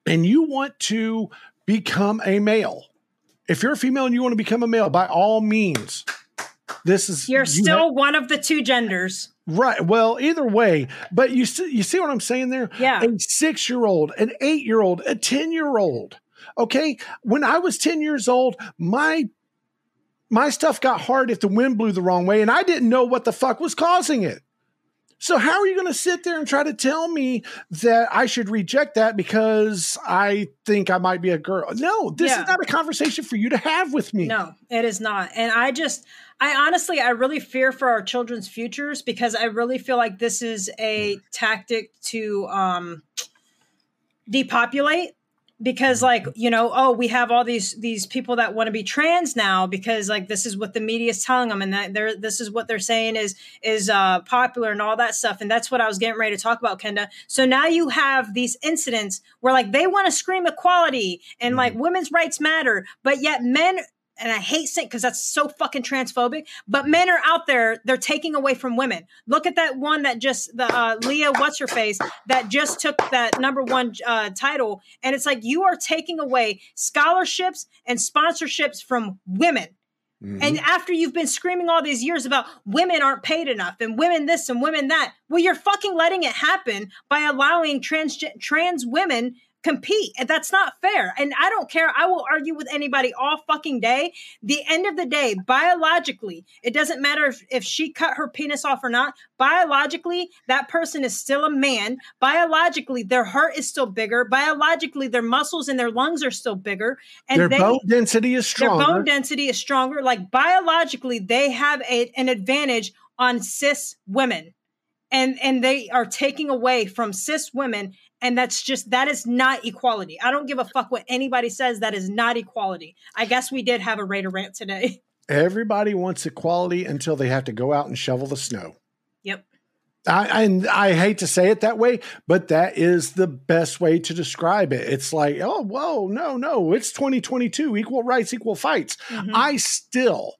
and you want to become a male, if you're a female and you want to become a male, by all means, this is you're you still have, one of the two genders. Right. Well, either way, but you see, you see what I'm saying there? Yeah. A six year old, an eight year old, a 10 year old. Okay. When I was 10 years old, my my stuff got hard if the wind blew the wrong way, and I didn't know what the fuck was causing it. So how are you going to sit there and try to tell me that I should reject that because I think I might be a girl? No, this yeah. is not a conversation for you to have with me. No, it is not. And I just I honestly I really fear for our children's futures because I really feel like this is a tactic to um depopulate because like you know oh we have all these these people that want to be trans now because like this is what the media is telling them and that they're this is what they're saying is is uh popular and all that stuff. And that's what i was getting ready to talk about kenda. So now you have these incidents where like they want to scream equality and like Mm-hmm. women's rights matter but yet men and I hate saying because that's so fucking transphobic. But men are out there; they're taking away from women. Look at that one that just the uh, Leah, what's her face, that just took that number one uh, title, and it's like you are taking away scholarships and sponsorships from women. Mhm. And after you've been screaming all these years about women aren't paid enough and women this and women that, well, you're fucking letting it happen by allowing trans trans women compete. And that's not fair. And I don't care. I will argue with anybody all fucking day. The end of the day, biologically, it doesn't matter if, if she cut her penis off or not. Biologically, that person is still a man. Biologically, their heart is still bigger. Biologically, their muscles and their lungs are still bigger. And Their they, bone density is stronger. their bone density is stronger. Like biologically, they have a, an advantage on cis women, and and they are taking away from cis women, and that's just that is not equality. I don't give a fuck what anybody says. That is not equality. I guess we did have a Rader rant today. Everybody wants equality until they have to go out and shovel the snow. Yep. I, and I hate to say it that way, but that is the best way to describe it. It's like, oh, whoa, no, no, it's 2022, equal rights, equal fights. Mhm. I still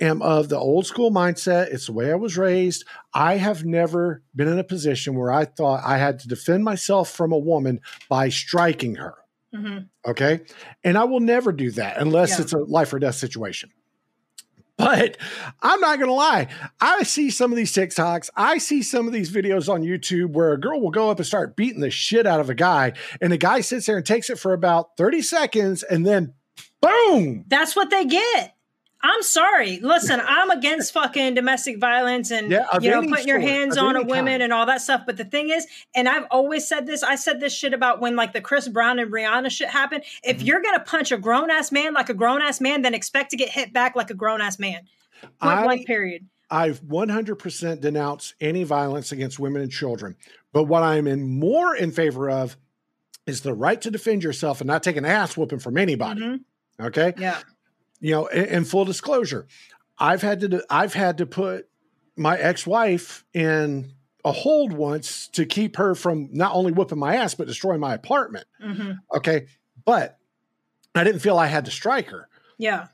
am of the old school mindset. It's the way I was raised. I have never been in a position where I thought I had to defend myself from a woman by striking her. Mhm. Okay. And I will never do that unless Yeah. it's a life or death situation. But I'm not going to lie. I see some of these TikToks. I see some of these videos on YouTube where a girl will go up and start beating the shit out of a guy. And the guy sits there and takes it for about 30 seconds and then boom. That's what they get. I'm sorry. Listen, I'm against fucking domestic violence and Yeah, you know putting your hands on a woman kind. and all that stuff. But the thing is, and I've always said this. I said this shit about when like the Chris Brown and Rihanna shit happened. If Mhm. you're gonna punch a grown ass man like a grown ass man, then expect to get hit back like a grown ass man. Point blank. Period. I've 100% denounced any violence against women and children. But what I'm in more in favor of is the right to defend yourself and not take an ass whooping from anybody. Mhm. Okay. Yeah. You know, in, full disclosure, I've had to I've had to put my ex-wife in a hold once to keep her from not only whooping my ass but destroying my apartment. hmm Okay, but I didn't feel I had to strike her. Yeah.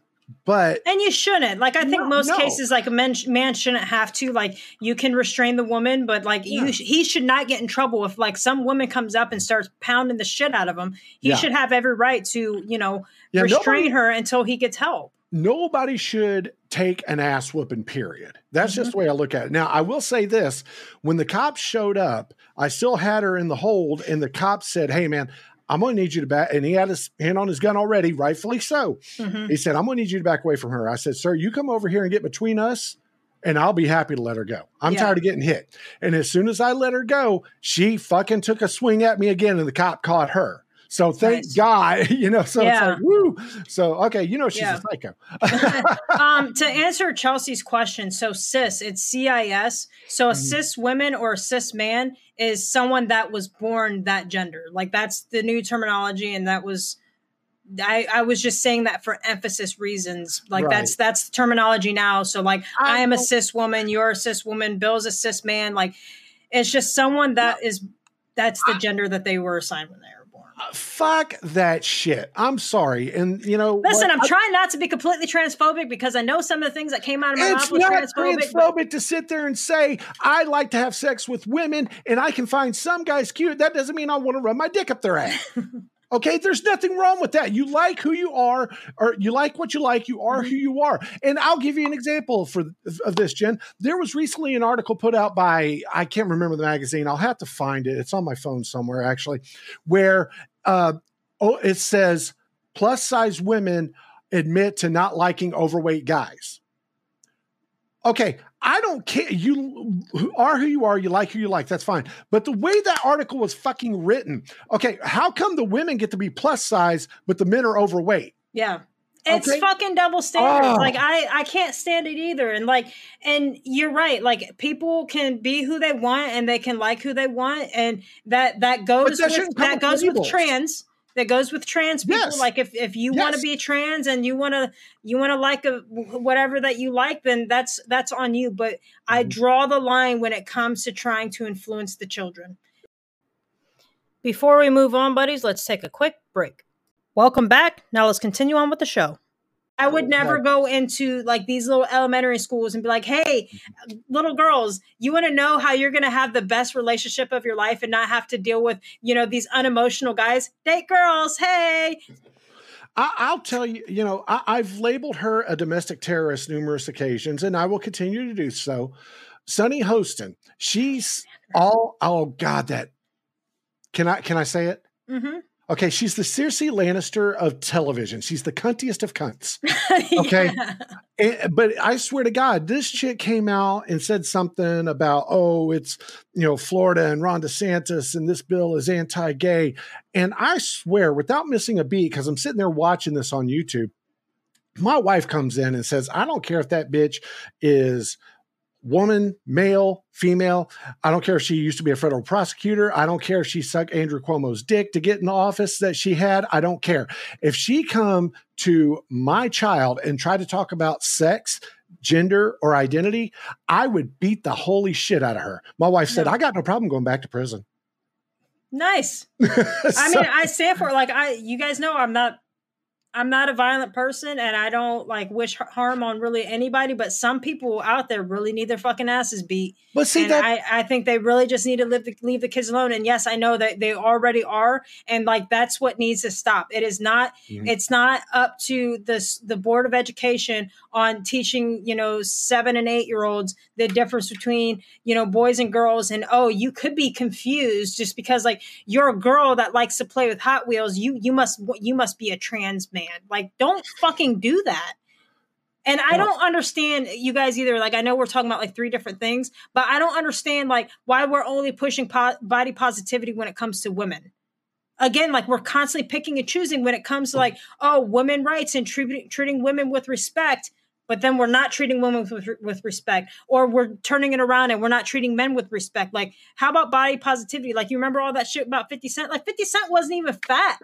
But And you shouldn't. Like I think No, most no. cases, like a man, man shouldn't have to. Like you can restrain the woman, but like Yeah. you, he should not get in trouble if like some woman comes up and starts pounding the shit out of him. He Yeah. should have every right to, you know, yeah, restrain nobody, her until he gets help. nobody should take an ass whooping. Period. That's just mm-hmm. the way I look at it. Now, I will say this: when the cops showed up, I still had her in the hold, and the cops said, "Hey, man." I'm going to need you to back, and he had his hand on his gun already, rightfully so. Mhm. He said, I'm going to need you to back away from her. I said, Sir, you come over here and get between us, and I'll be happy to let her go. I'm Yeah. tired of getting hit. And as soon as I let her go, she fucking took a swing at me again, and the cop caught her. So thank Nice. God, you know. So Yeah. it's like, woo. So okay, you know she's Yeah. a psycho. um, to answer Chelsea's question, so cis, it's CIS. So a Mhm. cis woman or a cis man is someone that was born that gender. Like that's the new terminology, and that was. I, I was just saying that for emphasis reasons. Like Right. that's that's the terminology now. So like I I am a cis woman, you're a cis woman, Bill's a cis man. Like it's just someone that is that's the gender that they were assigned when they were born. Fuck that shit. I'm sorry, and you know, Listen, what? I'm trying not to be completely transphobic because I know some of the things that came out of my mouth was not transphobic. transphobic, but- to sit there and say I like to have sex with women and I can find some guys cute. That doesn't mean I want to rub my dick up their ass. okay, there's nothing wrong with that. You like who you are, or you like what you like. You are who mm-hmm. you are. And I'll give you an example for of this, Jen. There was recently an article put out by I can't remember the magazine. I'll have to find it. It's on my phone somewhere actually, where uh, oh, it says plus size women admit to not liking overweight guys. Okay, I don't care. You are who you are. You like who you like. That's fine. But the way that article was fucking written, okay, how come the women get to be plus size, but the men are overweight? Yeah. It's Okay. fucking double standards. Oh. Like I I can't stand it either. And like and you're right. Like people can be who they want and they can like who they want and that that goes that with that with goes with labels. trans. that goes with trans people. Yes. Like if if you want to be trans and you want to you want to like a whatever that you like, then that's that's on you. But I Mhm. draw the line when it comes to trying to influence the children. Before we move on, buddies, let's take a quick break. Welcome back. Now let's continue on with the show. I would never go into like these little elementary schools and be like, hey, little girls, you want to know how you're going to have the best relationship of your life and not have to deal with, you know, these unemotional guys? Date girls. Hey. I, I'll tell you, you know, I, I've labeled her a domestic terrorist numerous occasions, and I will continue to do so. Sunny Hostin, she's all oh god, that can I can I say it? Mm-hmm. Okay, she's the Cersei Lannister of television. She's the cuntiest of cunts. Okay. Yeah. And, but I swear to God, this chick came out and said something about, oh, it's, you know, Florida and Ron DeSantis and this bill is anti gay. And I swear, without missing a beat, because I'm sitting there watching this on YouTube, my wife comes in and says, I don't care if that bitch is woman, male, female. I don't care if she used to be a federal prosecutor. I don't care if she sucked Andrew Cuomo's dick to get in the office that she had. I don't care. If she come to my child and try to talk about sex, gender, or identity, I would beat the holy shit out of her. My wife said, No. I got no problem going back to prison. nice. I mean, I stand for it. Like I, you guys know, I'm not, I'm not a violent person, and I don't like wish harm on really anybody. But some people out there really need their fucking asses beat, but see and that I, I think they really just need to leave the, leave the kids alone. And yes, I know that they already are, and like that's what needs to stop. It is not, Mhm. it's not up to the s- the board of education on teaching you know seven and eight year olds the difference between you know boys and girls. And oh, you could be confused just because like you're a girl that likes to play with Hot Wheels. You you must you must be a trans man. Like don't fucking do that. And I don't understand you guys either. Like I know we're talking about like three different things, but I don't understand like why we're only pushing po- body positivity when it comes to women. Again, like we're constantly picking and choosing when it comes to mm-hmm. like oh women rights and treating treating women with respect, but then we're not treating women with, with respect, or we're turning it around and we're not treating men with respect. Like how about body positivity? Like you remember all that shit about Fifty Cent? Like Fifty Cent wasn't even fat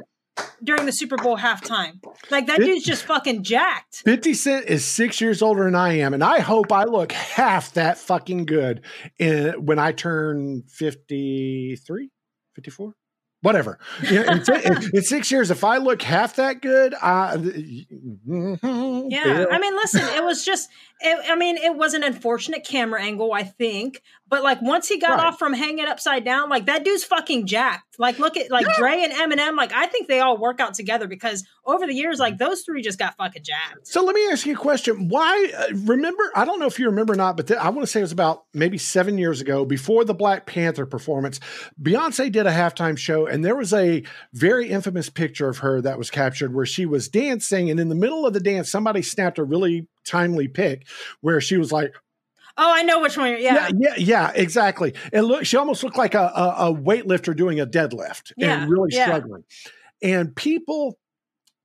during the Super Bowl halftime. Like that It- dude's just fucking jacked. 50 Cent is six years older than I am, and I hope I look half that fucking good in, when I turn 53, 54, whatever. Yeah, in, in- in six years, if I look half that good, I, Yeah, I mean, listen, it was just, it, I mean, it was an unfortunate camera angle, I think, but like once he got Right. off from hanging upside down, like that dude's fucking jacked. Like, look at like Yeah. Dre and Eminem, like I think they all work out together because over the years, like those three just got fucking jacked. So let me ask you a question. Why? Uh, remember? I don't know if you remember or not, but th- I want to say it was about maybe seven years ago, before the Black Panther performance. Beyonce did a halftime show, and there was a very infamous picture of her that was captured where she was dancing, and in the middle of the dance, somebody snapped a really timely pic where she was like, Oh, I know which one. You're, yeah. "Yeah, yeah, yeah, exactly." And look, she almost looked like a, a, a weightlifter doing a deadlift Yeah, and really yeah. struggling. And people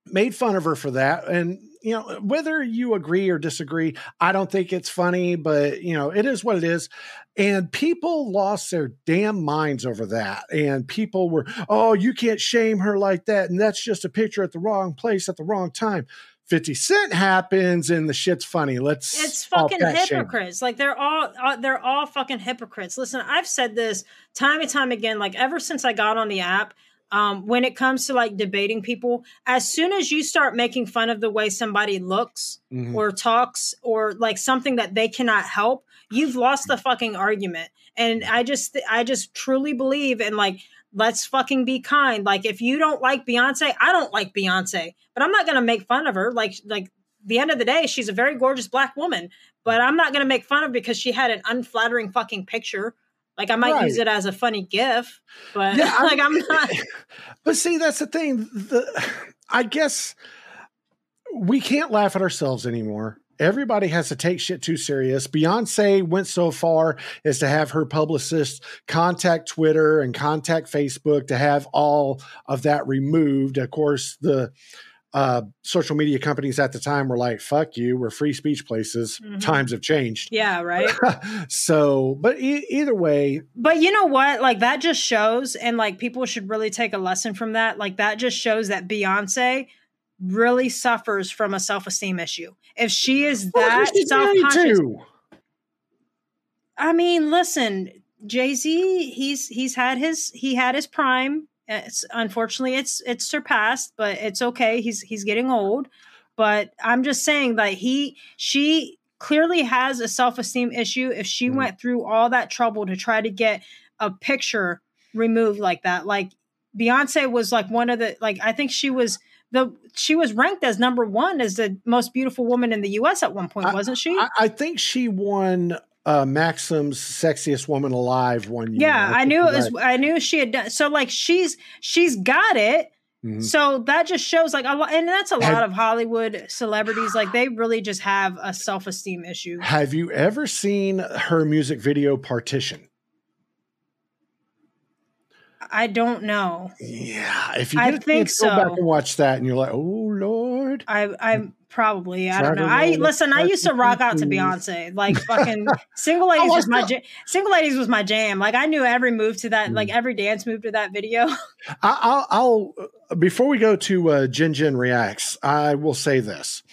made fun of her for that. And, you know, whether you agree or disagree, I don't think it's funny, but, you know, it is what it is. And people lost their damn minds over that. And people were, oh, you can't shame her like that. And that's just a picture at the wrong place at the wrong time. 50 Cent happens and the shit's funny. Let's. it's fucking fat shame. hypocrites like they're all uh, they're all fucking hypocrites listen i've said this time and time again like ever since i got on the app um, when it comes to like debating people as soon as you start making fun of the way somebody looks Mhm. or talks or like something that they cannot help you've lost the fucking argument and i just i just truly believe in like let's fucking be kind like if you don't like beyonce i don't like beyonce but i'm not gonna make fun of her like like the end of the day she's a very gorgeous black woman but i'm not gonna make fun of her because she had an unflattering fucking picture like i might Right. use it as a funny gif but Yeah, like i'm not But see, that's the thing. The I guess we can't laugh at ourselves anymore. Everybody has to take shit too serious. Beyonce went so far as to have her publicist contact Twitter and contact Facebook to have all of that removed. Of course, the uh, social media companies at the time were like, "Fuck you, we're free speech places." Mhm. Times have changed. Yeah, right. so, but e- either way, But you know what? Like that just shows, and like people should really take a lesson from that. Like that just shows that Beyonce really suffers from a self esteem issue. If she is that self conscious. I mean, listen, Jay Z, he's he's had his he had his prime. It's unfortunately it's it's surpassed, but it's okay. He's he's getting old. But I'm just saying that he she clearly has a self esteem issue. If she Mhm. went through all that trouble to try to get a picture removed like that, like Beyonce was like one of the like I think she was the she was ranked as number one as the most beautiful woman in the U.S. at one point, wasn't she? I, I think she won uh, Maxim's sexiest woman alive one year. Yeah, I knew it was. right. I knew she had done. So like she's she's got it. Mhm. So that just shows like a lot, and that's a Have- lot of Hollywood celebrities. Like they really just have a self esteem issue. Have you ever seen her music video Partition? I don't know. Yeah, if you I think chance, go back and watch that, and you're like, "Oh Lord." I I probably I don't know. I listen. I used to rock out to. Beyonce. Like fucking single ladies was my watched ja- single ladies was my jam. Like I knew every move to that. Mm. Like every dance move to that video. I, I'll, I'll uh, before we go to uh, Jen Jen reacts, I will say this.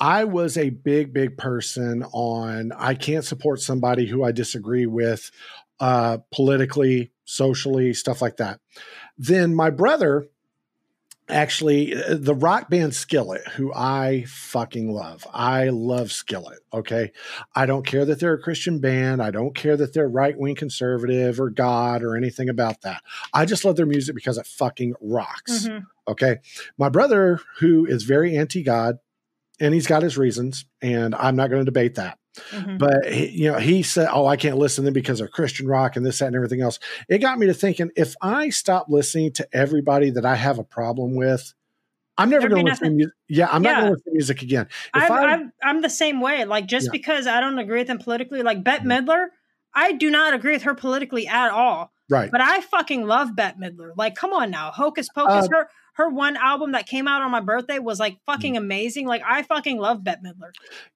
I was a big, big person on I can't support somebody who I disagree with uh, politically, socially, stuff like that. Then my brother, actually, uh, the rock band Skillet, who I fucking love. I love Skillet. Okay. I don't care that they're a Christian band. I don't care that they're right wing conservative or God or anything about that. I just love their music because it fucking rocks. Mhm. Okay. My brother, who is very anti God, and he's got his reasons, and I'm not going to debate that. Mhm. But he, you know, he said, "Oh, I can't listen to them because of Christian rock and this, that, and everything else." It got me to thinking: if I stop listening to everybody that I have a problem with, I'm never going to listen to nothing. music. Yeah, I'm not Yeah. going to listen to music again. If I've, I, I'm the same way. Like just Yeah. because I don't agree with them politically, like Bette Mhm. Midler, I do not agree with her politically at all. right, But I fucking love Bette Midler. Like, come on now, Hocus Pocus. Uh, her her one album that came out on my birthday was like fucking Mm-hmm. amazing. Like, I fucking love Bette Midler.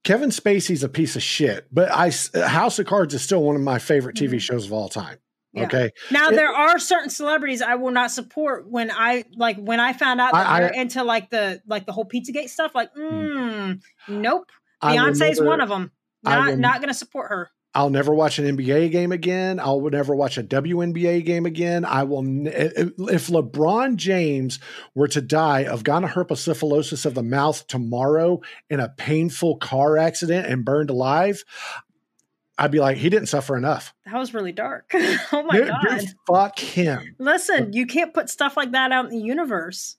Kevin Spacey's a piece of shit, but I House of Cards is still one of my favorite TV Mhm. shows of all time. Yeah. Okay, Now It- there are certain celebrities I will not support when I like when I found out that I- I- they're into like the like the whole Pizzagate stuff. Like, mm, nope. I will Beyonce's one of them. Not not gonna support her. I'll never watch an NBA game again. I'll never watch a WNBA game again. I will. If LeBron James were to die of gonorrhea of the mouth tomorrow in a painful car accident and burned alive, I'd be like, he didn't suffer enough. That was really dark. oh my Dude, god. dude, fuck him. Listen, you can't put stuff like that out in the universe.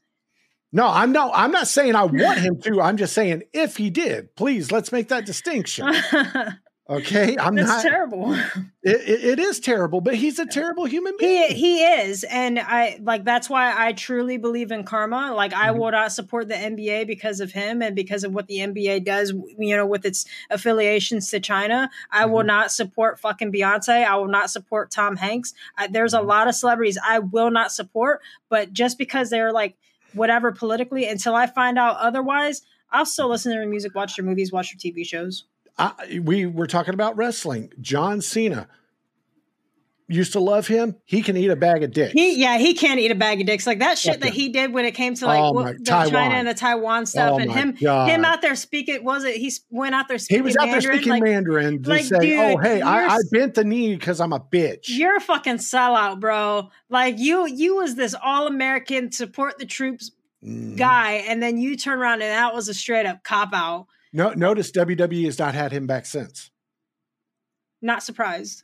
No, I'm no. I'm not saying I want him to. I'm just saying if he did, please let's make that distinction. That's Okay, I'm not. terrible. It, it- is terrible, but he's a terrible human being. He he is, and I like that's why I truly believe in karma. Like I Mhm. will not support the NBA because of him and because of what the NBA does. You know, with its affiliations to China, I will Mhm. not support fucking Beyonce. I will not support Tom Hanks. I, there's a Mhm. lot of celebrities I will not support, but just because they're like whatever politically, until I find out otherwise, I'll still listen to their music, watch their movies, watch their TV shows. I, we were talking about wrestling. John Cena used to love him. He can eat a bag of dicks. He yeah, he can't eat a bag of dicks. Like that shit Fuck that he did when it came to like Oh my- the Taiwan. China and the Taiwan stuff, Oh and him God. him out there speaking. Was it he went out there speaking? he was out there Mandarin? speaking like, Mandarin to like, say, dude, "Oh, hey, I, I bent the knee because I'm a bitch." You're a fucking sellout, bro. Like you you was this all American support the troops Mhm. guy, and then you turn around and that was a straight up cop out. No, notice WWE has not had him back since. Not surprised.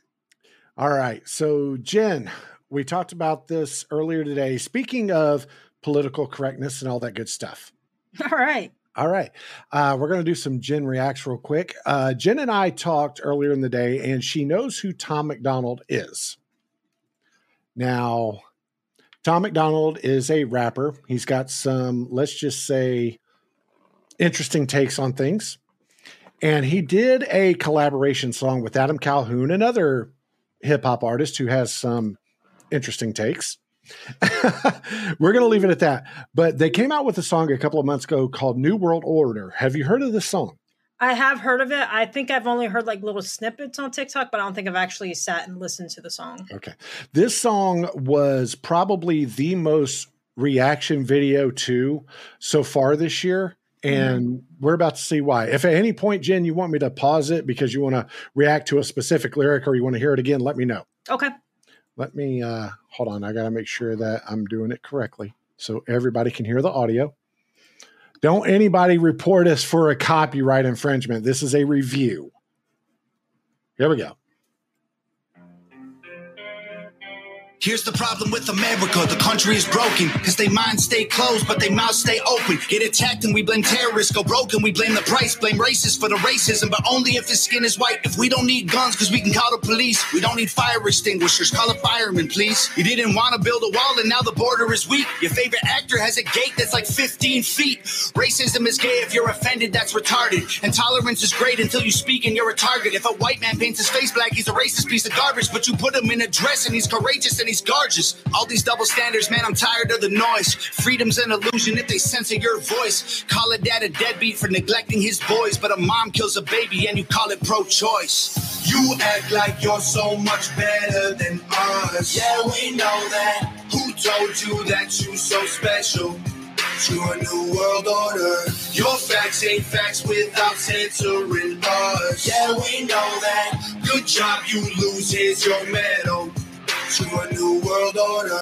All right, so Jen, we talked about this earlier today. Speaking of political correctness and all that good stuff. All right. All right. Uh, we're going to do some Jen reacts real quick. Uh, Jen and I talked earlier in the day, and she knows who Tom MacDonald is. Now, Tom MacDonald is a rapper. He's got some, let's just say, interesting takes on things. And he did a collaboration song with Adam Calhoun, another hip hop artist who has some interesting takes. We're going to leave it at that. But they came out with a song a couple of months ago called New World Order. Have you heard of this song? I have heard of it. I think I've only heard like little snippets on TikTok, but I don't think I've actually sat and listened to the song. Okay. This song was probably the most reaction video to so far this year. And mm-hmm. we're about to see why. If at any point, Jen, you want me to pause it because you want to react to a specific lyric or you want to hear it again, let me know. Okay. Let me uh hold on. I got to make sure that I'm doing it correctly so everybody can hear the audio. Don't anybody report us for a copyright infringement. This is a review. Here we go. Here's the problem with America. The country is broken. Cause they minds stay closed, but they mouths stay open. Get attacked and we blame terrorists. Go broken, we blame the price. Blame racists for the racism, but only if his skin is white. If we don't need guns, cause we can call the police. We don't need fire extinguishers. Call a fireman, please. You didn't want to build a wall and now the border is weak. Your favorite actor has a gate that's like 15 feet. Racism is gay if you're offended, that's retarded. And tolerance is great until you speak and you're a target. If a white man paints his face black, he's a racist piece of garbage. But you put him in a dress and he's courageous and he's gorgeous. All these double standards, man, I'm tired of the noise. Freedom's an illusion if they censor your voice. Call a dad a deadbeat for neglecting his boys, but a mom kills a baby and you call it pro choice. You act like you're so much better than us. Yeah, we know that. Who told you that you're so special? to a new world order. Your facts ain't facts without censoring us. Yeah, we know that. Good job, you lose. Here's your medal to a new world order.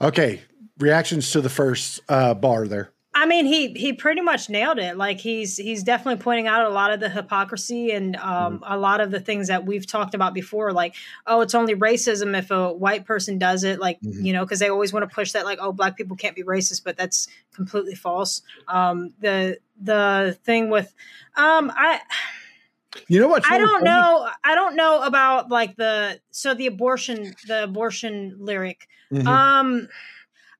Okay, reactions to the first uh, bar there. I mean, he he pretty much nailed it. Like he's he's definitely pointing out a lot of the hypocrisy and um, mm-hmm. a lot of the things that we've talked about before. Like, oh, it's only racism if a white person does it. Like, mm-hmm. you know, because they always want to push that. Like, oh, black people can't be racist, but that's completely false. Um, the the thing with, um, I you know what? I don't know. I don't know about like the so the abortion the abortion lyric. Mm-hmm. Um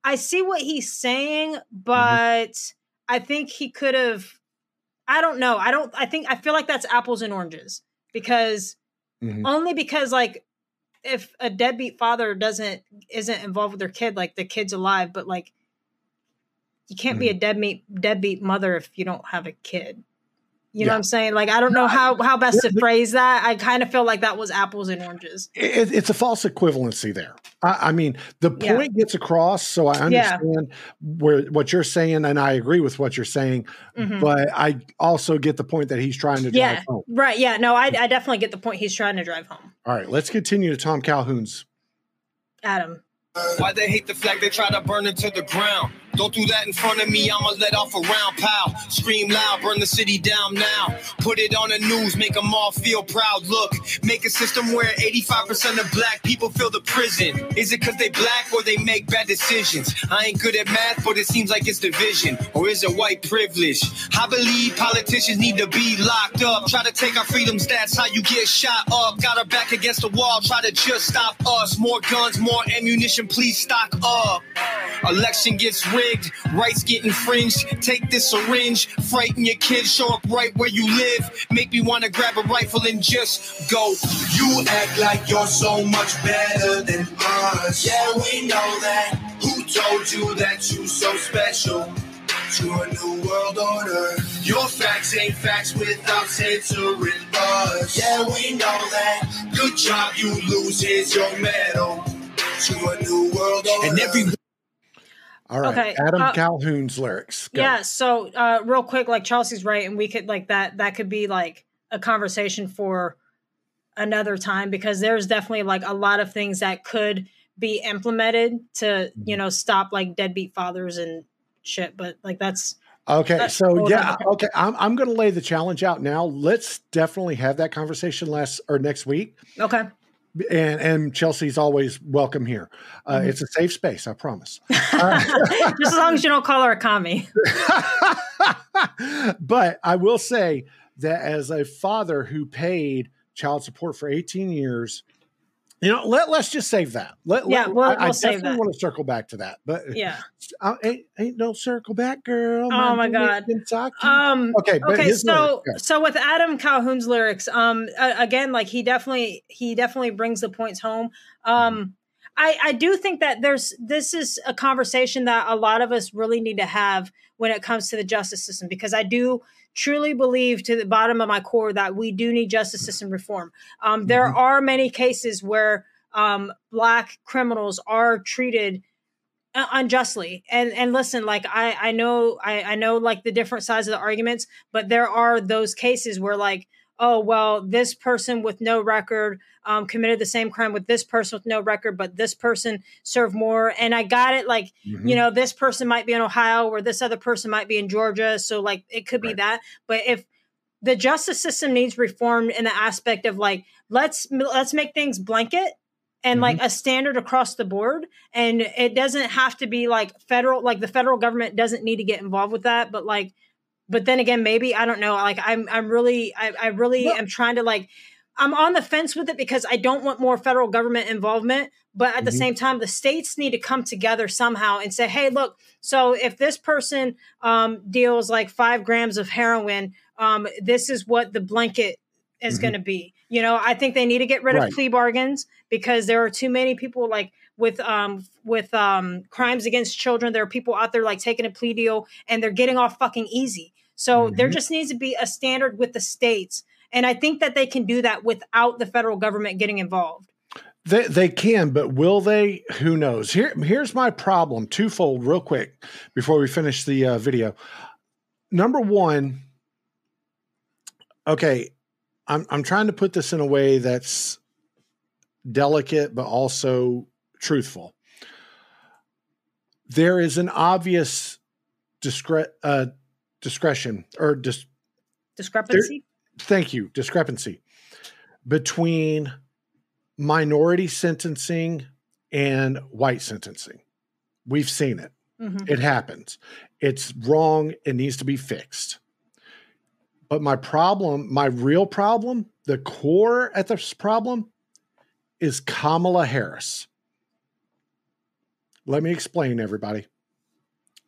I see what he's saying, mm-hmm. but mm-hmm. I think he could have I don't know. I don't I think I feel like that's apples and oranges because mm-hmm. only because like if a deadbeat father doesn't isn't involved with their kid like the kid's alive but like you can't be a mm-hmm. deadbeat deadbeat mother if you don't have a kid you know what I'm saying? Like, I don't know how, how best to phrase that. I kind of feel like that was apples and oranges. It, it's a false equivalency there. I, I mean, the point yeah. gets across, so I understand yeah. where what you're saying, and I agree with what you're saying. Mm-hmm. But I also get the point that he's trying to drive yeah. home. Right? Yeah. No, I, I definitely get the point he's trying to drive home. All right, let's continue to Tom Calhoun's. Adam. Why they hate the flag? They try to burn it to the ground. Don't do that in front of me, I'ma let off a round pow. Scream loud, burn the city down now. Put it on the news, make them all feel proud. Look, make a system where 85% of black people fill the prison. Is it cause they black or they make bad decisions? I ain't good at math, but it seems like it's division. Or is it white privilege? I believe politicians need to be locked up. Try to take our freedoms, that's how you get shot up. Got our back against the wall, try to just stop us. More guns, more ammunition, please stock up. Election gets rigged rigged, rights get infringed. Take this syringe, frighten your kids, show up right where you live. Make me wanna grab a rifle and just go. You act like you're so much better than us. Yeah, we know that. Who told you that you're so special? to a new world order. Your facts ain't facts without censoring us. Yeah, we know that. Good job, you lose. Here's your medal to a new world order. And every all right, okay. Adam uh, Calhoun's lyrics. Go. Yeah. So, uh, real quick, like Chelsea's right, and we could like that. That could be like a conversation for another time because there's definitely like a lot of things that could be implemented to you mm-hmm. know stop like deadbeat fathers and shit. But like that's okay. That's so yeah, okay. I'm I'm going to lay the challenge out now. Let's definitely have that conversation last or next week. Okay and and Chelsea's always welcome here. Uh, mm-hmm. It's a safe space, I promise. Uh, Just as long as you don't call her a commie. but I will say that as a father who paid child support for 18 years, you know, let let's just save that. Let, yeah, let, we'll, I, we'll I definitely want to circle back to that, but yeah, I, ain't, ain't no circle back, girl. Oh my god. Um. Okay. okay. So lyrics, so with Adam Calhoun's lyrics, um, again, like he definitely he definitely brings the points home. Um, I, I do think that there's this is a conversation that a lot of us really need to have when it comes to the justice system because I do truly believe to the bottom of my core that we do need justice system reform. Um, there mm-hmm. are many cases where um, black criminals are treated uh, unjustly and and listen like i i know I, I know like the different sides of the arguments but there are those cases where like oh well this person with no record um, committed the same crime with this person with no record but this person served more. And i got it like mm-hmm. you know this person might be in ohio or this other person might be in georgia. So like it could be that. But if the justice system needs reform in the aspect of like let's let's make things blanket and mm-hmm. like a standard across the board. And it doesn't have to be like federal like the federal government doesn't need to get involved with that but like but then again, maybe I don't know. Like I'm, I'm really, I, I really well, am trying to like, I'm on the fence with it because I don't want more federal government involvement. But at mm-hmm. the same time, the states need to come together somehow and say, hey, look, so if this person um, deals like five grams of heroin, um, this is what the blanket is mm-hmm. going to be. You know, I think they need to get rid right. of plea bargains because there are too many people like with um with um crimes against children. There are people out there like taking a plea deal and they're getting off fucking easy. So mm-hmm. there just needs to be a standard with the states. And I think that they can do that without the federal government getting involved. They, they can, but will they? Who knows? Here, here's my problem twofold, real quick, before we finish the uh, video. Number one, okay, I'm I'm trying to put this in a way that's delicate but also truthful. There is an obvious discre- uh, discretion or dis- discrepancy. There, thank you, discrepancy between minority sentencing and white sentencing. We've seen it. Mm-hmm. It happens. It's wrong. It needs to be fixed. But my problem, my real problem, the core at this problem is Kamala Harris. Let me explain, everybody.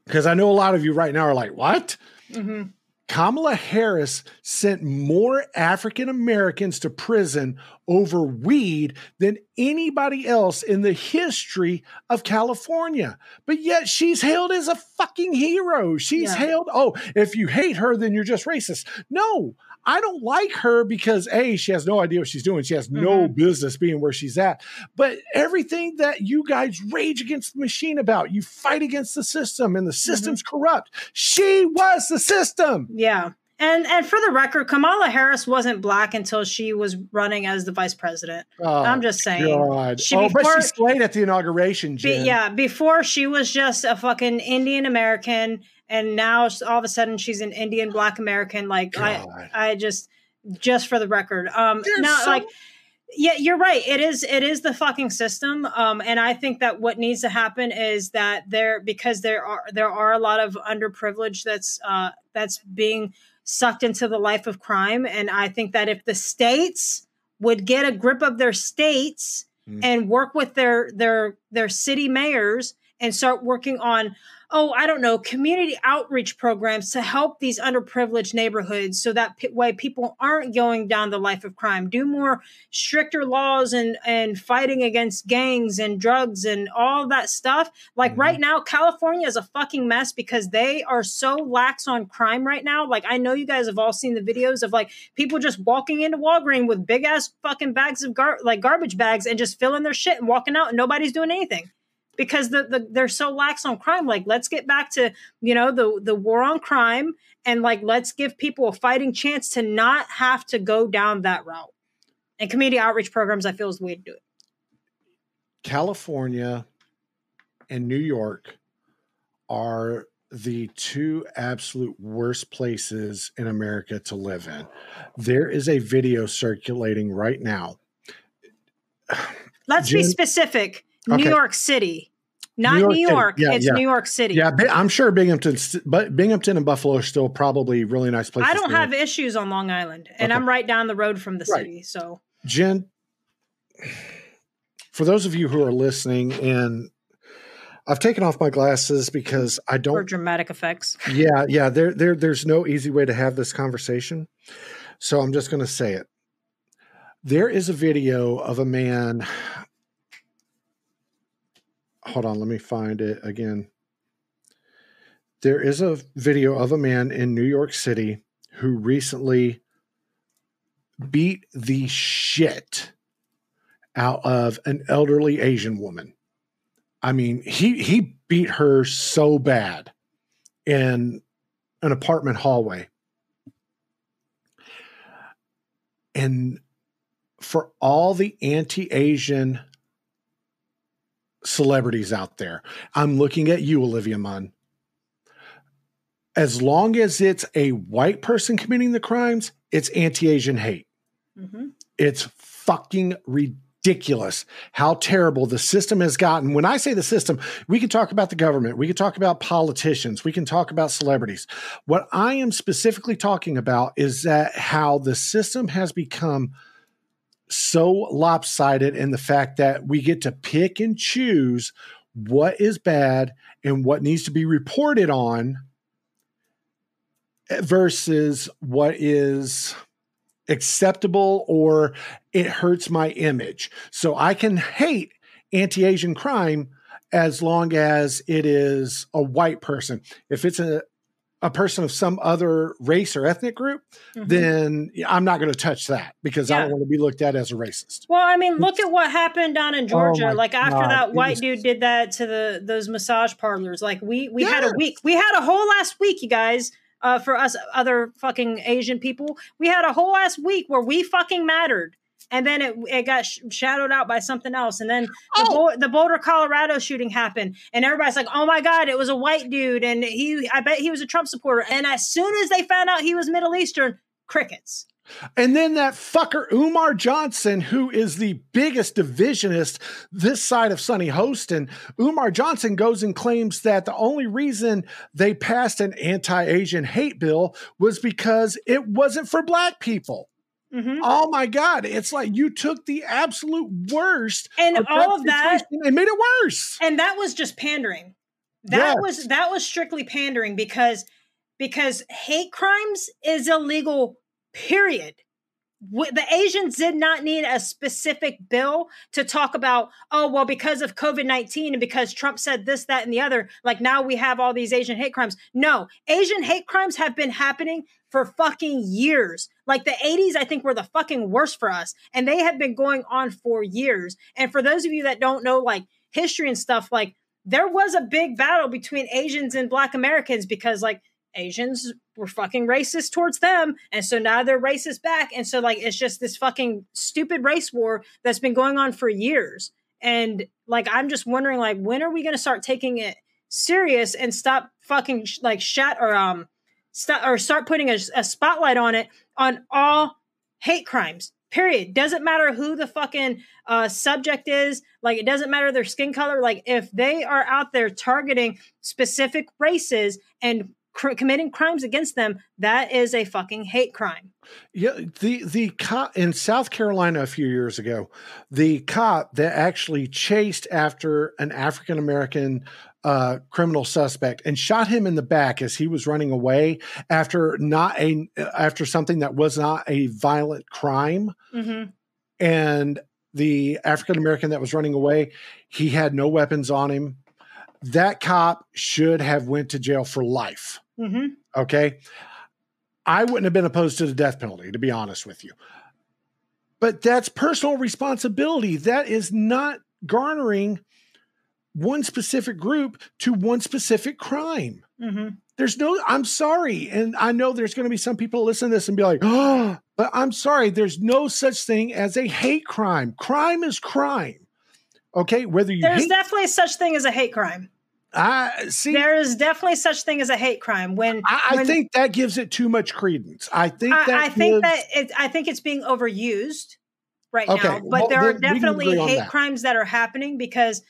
Because I know a lot of you right now are like, what? Mm-hmm. Kamala Harris sent more African Americans to prison over weed than anybody else in the history of California. But yet she's hailed as a fucking hero. She's yeah. hailed, oh, if you hate her, then you're just racist. No, I don't like her because A, she has no idea what she's doing. She has mm-hmm. no business being where she's at. But everything that you guys rage against the machine about, you fight against the system and the mm-hmm. system's mm-hmm. corrupt. She was the system. Yeah. And and for the record, Kamala Harris wasn't black until she was running as the vice president. Oh, I'm just saying. God. She, oh, before, but she slayed at the inauguration. Be, yeah, before she was just a fucking Indian American and now all of a sudden she's an Indian Black American. Like God. I, I just, just for the record, um, now so- like, yeah, you're right. It is, it is the fucking system. Um, and I think that what needs to happen is that there, because there are, there are a lot of underprivileged that's, uh, that's being sucked into the life of crime. And I think that if the states would get a grip of their states mm. and work with their, their, their city mayors and start working on oh, I don't know, community outreach programs to help these underprivileged neighborhoods so that p- way people aren't going down the life of crime. Do more stricter laws and and fighting against gangs and drugs and all that stuff. Like mm-hmm. right now, California is a fucking mess because they are so lax on crime right now. Like I know you guys have all seen the videos of like people just walking into Walgreens with big ass fucking bags of gar- like garbage bags and just filling their shit and walking out and nobody's doing anything because the, the they're so lax on crime. Like, let's get back to you know the the war on crime and like let's give people a fighting chance to not have to go down that route. And community outreach programs, I feel, is the way to do it. California and New York are the two absolute worst places in America to live in. There is a video circulating right now. Let's be specific. Okay. New York City. Not New York. New York. Yeah, it's yeah. New York City. Yeah, I'm sure Binghamton, but Binghamton and Buffalo are still probably really nice places. I don't have issues on Long Island, and okay. I'm right down the road from the right. city. So, Jen, for those of you who are listening, and I've taken off my glasses because I don't for dramatic effects. Yeah, yeah. There, there, there's no easy way to have this conversation, so I'm just going to say it. There is a video of a man hold on, let me find it again. There is a video of a man in New York City who recently beat the shit out of an elderly Asian woman. I mean, he he beat her so bad in an apartment hallway. And for all the anti-Asian celebrities out there, I'm looking at you, Olivia Munn. As long as it's a white person committing the crimes, it's anti-Asian hate. Mm-hmm. It's fucking ridiculous how terrible the system has gotten. When I say the system, we can talk about the government, we can talk about politicians, we can talk about celebrities. What I am specifically talking about is that how the system has become so lopsided in the fact that we get to pick and choose what is bad and what needs to be reported on versus what is acceptable or it hurts my image. So I can hate anti Asian crime as long as it is a white person. If it's a a person of some other race or ethnic group, mm-hmm. then I'm not going to touch that because yeah. I don't want to be looked at as a racist. Well, I mean, look at what happened down in oh Georgia. Oh like after God. that white was, dude did that to the those massage parlors. Like we we yes. had a week. We had a whole last week, you guys, uh, for us other fucking Asian people. We had a whole last week where we fucking mattered. And then it, it got sh- shadowed out by something else. And then oh. the, Bo- the Boulder, Colorado shooting happened. And everybody's like, oh my God, it was a white dude. And he, I bet he was a Trump supporter. And as soon as they found out he was Middle Eastern, crickets. And then that fucker Umar Johnson, who is the biggest divisionist this side of Sunny Hostin, Umar Johnson goes and claims that the only reason they passed an anti-Asian hate bill was because it wasn't for black people. Mm-hmm. Oh my God. It's like you took the absolute worst and of all of that and made it worse. And that was just pandering. That yes. was that was strictly pandering because because hate crimes is illegal period the Asians did not need a specific bill to talk about, oh, well, because of COVID 19 and because Trump said this, that, and the other, like now we have all these Asian hate crimes. No, Asian hate crimes have been happening for fucking years. Like the 80s, I think were the fucking worst for us. And they have been going on for years. And for those of you that don't know, like history and stuff, like there was a big battle between Asians and Black Americans because, like, Asians were fucking racist towards them. And so now they're racist back. And so, like, it's just this fucking stupid race war that's been going on for years. And, like, I'm just wondering, like, when are we to start taking it serious and stop fucking, like, shat or, um, stop or start putting a, a spotlight on it on all hate crimes? Period. Doesn't matter who the fucking uh, subject is. Like, it doesn't matter their skin color. Like, if they are out there targeting specific races and cr- committing crimes against them, that is a fucking hate crime. Yeah, the the cop in South Carolina a few years ago, the cop that actually chased after an African American uh, criminal suspect and shot him in the back as he was running away after not a after something that was not a violent crime, mm-hmm. and the African American that was running away, he had no weapons on him. That cop should have went to jail for life. Mm-hmm. Okay. I wouldn't have been opposed to the death penalty, to be honest with you. But that's personal responsibility. That is not garnering one specific group to one specific crime. Mm-hmm. There's no, I'm sorry. And I know there's going to be some people listen to this and be like, oh, but I'm sorry. There's no such thing as a hate crime. Crime is crime. Okay. Whether you, there's hate- definitely such thing as a hate crime. I see. There is definitely such thing as a hate crime. When I, I when, think that gives it too much credence. I think I, that I think gives, that it, I think it's being overused right okay, now. But well, there are definitely hate crimes that are happening because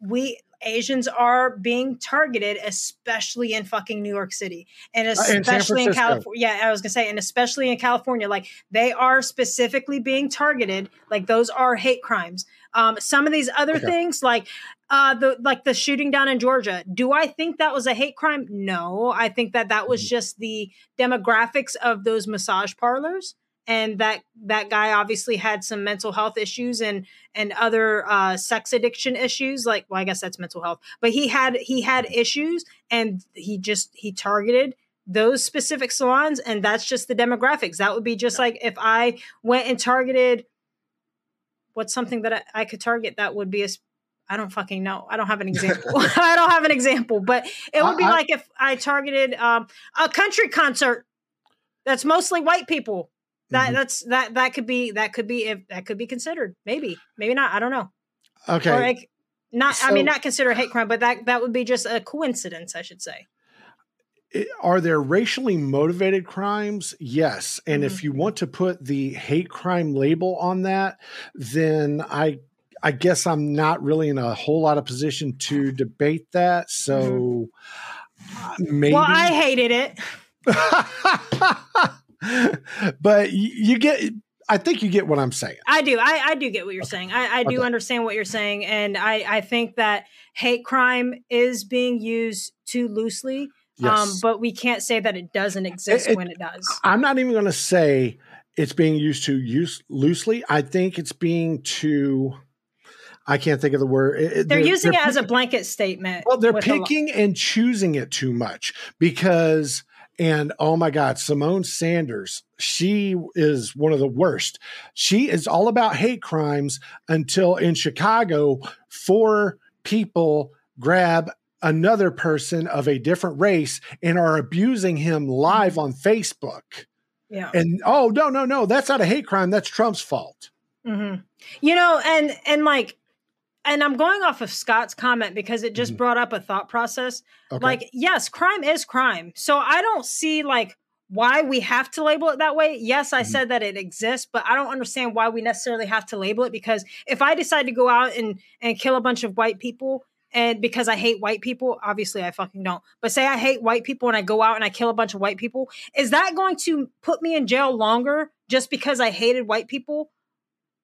we Asians are being targeted, especially in fucking New York City, and especially uh, in, in California. Yeah, I was gonna say, and especially in California, like they are specifically being targeted. Like those are hate crimes. Um, some of these other okay. things, like uh, the like the shooting down in Georgia, do I think that was a hate crime? No, I think that that was mm-hmm. just the demographics of those massage parlors, and that that guy obviously had some mental health issues and and other uh, sex addiction issues. Like, well, I guess that's mental health, but he had he had issues, and he just he targeted those specific salons, and that's just the demographics. That would be just like if I went and targeted what's something that I, I could target that would be a I don't fucking know. I don't have an example. I don't have an example, but it would be I, like if I targeted um, a country concert that's mostly white people. That mm-hmm. that's that that could be that could be if that could be considered. Maybe maybe not. I don't know. Okay. Or like, not so, I mean not consider hate crime, but that that would be just a coincidence, I should say. Are there racially motivated crimes? Yes. And mm-hmm. if you want to put the hate crime label on that, then I I guess I'm not really in a whole lot of position to debate that. So mm-hmm. maybe. Well, I hated it. but you get. I think you get what I'm saying. I do. I, I do get what you're okay. saying. I, I do okay. understand what you're saying, and I, I think that hate crime is being used too loosely. Um, yes. Um, but we can't say that it doesn't exist it, when it does. I'm not even going to say it's being used too use loosely. I think it's being too I can't think of the word. They're, they're using they're, it as a blanket statement. Well, they're picking and choosing it too much because, and oh my God, Symone Sanders, she is one of the worst. She is all about hate crimes until in Chicago, four people grab another person of a different race and are abusing him live on Facebook. Yeah. And oh no, no, no, that's not a hate crime. That's Trump's fault. Mm-hmm. You know, and and like and I'm going off of Scott's comment because it just mm-hmm. brought up a thought process. Okay. Like, yes, crime is crime. So I don't see like why we have to label it that way. Yes, I mm-hmm. said that it exists, but I don't understand why we necessarily have to label it because if I decide to go out and and kill a bunch of white people and because I hate white people, obviously I fucking don't. But say I hate white people and I go out and I kill a bunch of white people, is that going to put me in jail longer just because I hated white people?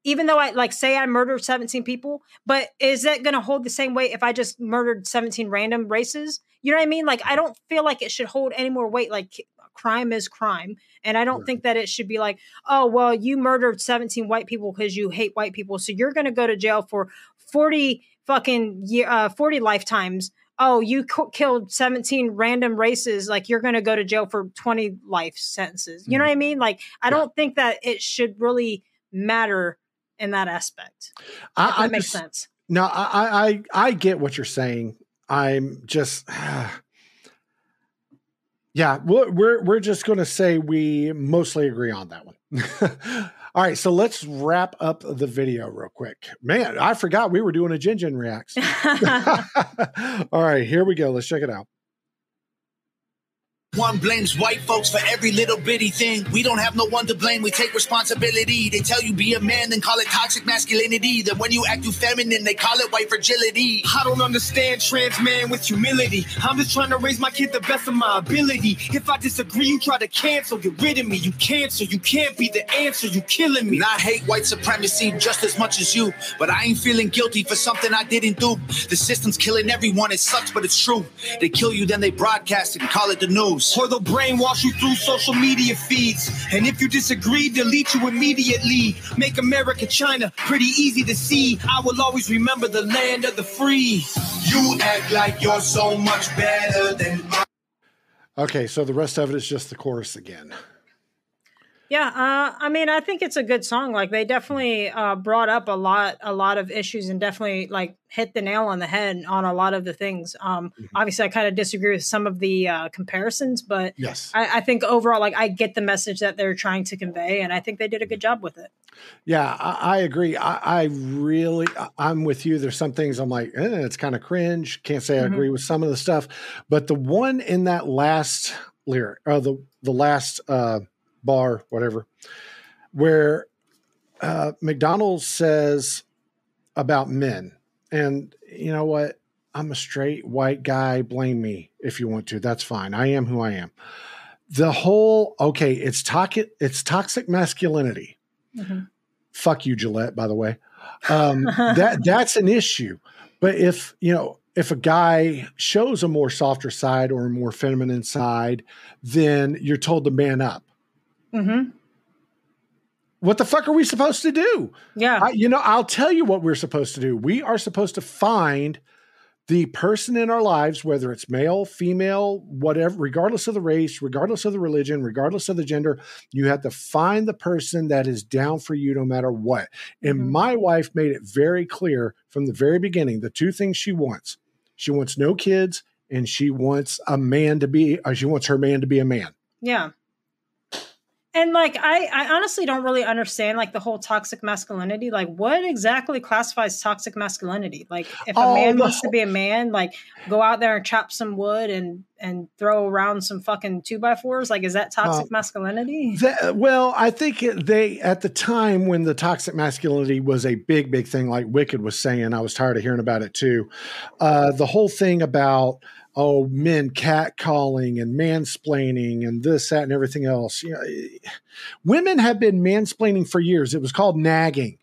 Even though I like say I murdered 17 people, but is that going to hold the same weight if I just murdered 17 random races? You know what I mean? Like I don't feel like it should hold any more weight. Like crime is crime, and I don't think that it should be like, oh well, you murdered 17 white people because you hate white people, so you're going to go to jail for 40 fucking year, uh, 40 lifetimes. Oh, you killed 17 random races. Like you're going to go to jail for 20 life sentences. You mm-hmm. know what I mean? Like I yeah. don't think that it should really matter in that aspect. I, that I makes just, sense. No, I, I I get what you're saying. I'm just yeah, we're we're, we're just going to say we mostly agree on that one. All right, so let's wrap up the video real quick. Man, I forgot we were doing a Jen Jen reacts. All right, here we go. Let's check it out. One blames white folks for every little bitty thing. We don't have no one to blame. We take responsibility. They tell you be a man, then call it toxic masculinity. Then when you act too feminine, they call it white fragility. I don't understand trans man with humility. I'm just trying to raise my kid the best of my ability. If I disagree, you try to cancel, get rid of me. You cancel. you can't be the answer. You killing me. And I hate white supremacy just as much as you, but I ain't feeling guilty for something I didn't do. The system's killing everyone. It sucks, but it's true. They kill you, then they broadcast it and call it the news news. Or they'll brainwash you through social media feeds. And if you disagree, delete you immediately. Make America China pretty easy to see. I will always remember the land of the free. You act like you're so much better than I. Okay, so the rest of it is just the chorus again. Yeah, uh, I mean, I think it's a good song. Like they definitely uh, brought up a lot, a lot of issues, and definitely like hit the nail on the head on a lot of the things. Um, mm-hmm. Obviously, I kind of disagree with some of the uh, comparisons, but yes, I, I, think overall, like I get the message that they're trying to convey, and I think they did a good job with it. Yeah, I, I agree. I, I, really, I'm with you. There's some things I'm like, eh, it's kind of cringe. Can't say I mm-hmm. agree with some of the stuff, but the one in that last lyric, or the the last. Uh, bar, whatever, where uh, MacDonald's says about men, and you know what? I'm a straight white guy. Blame me if you want to. That's fine. I am who I am. The whole okay, it's toxic. It's toxic masculinity. Mm-hmm. Fuck you, Gillette. By the way, um, that that's an issue. But if you know, if a guy shows a more softer side or a more feminine side, then you're told to man up. Mm-hmm. what the fuck are we supposed to do? Yeah. I, you know, I'll tell you what we're supposed to do. We are supposed to find the person in our lives, whether it's male, female, whatever, regardless of the race, regardless of the religion, regardless of the gender, you have to find the person that is down for you no matter what. And Mhm. my wife made it very clear from the very beginning the two things she wants she wants no kids, and she wants a man to be, uh, she wants her man to be a man. Yeah. And like I, I honestly don't really understand like the whole toxic masculinity. Like what exactly classifies toxic masculinity? Like if a Oh, man the wants to be a man, like go out there and chop some wood and and throw around some fucking two by fours. Like is that toxic Uh, masculinity? That, well, I think they at the time when the toxic masculinity was a big, big thing, like Wicked was saying, I was tired of hearing about it too. Uh, the whole thing about oh, men catcalling and mansplaining and this, that, and everything else. You know, eh, women have been mansplaining for years. It was called nagging.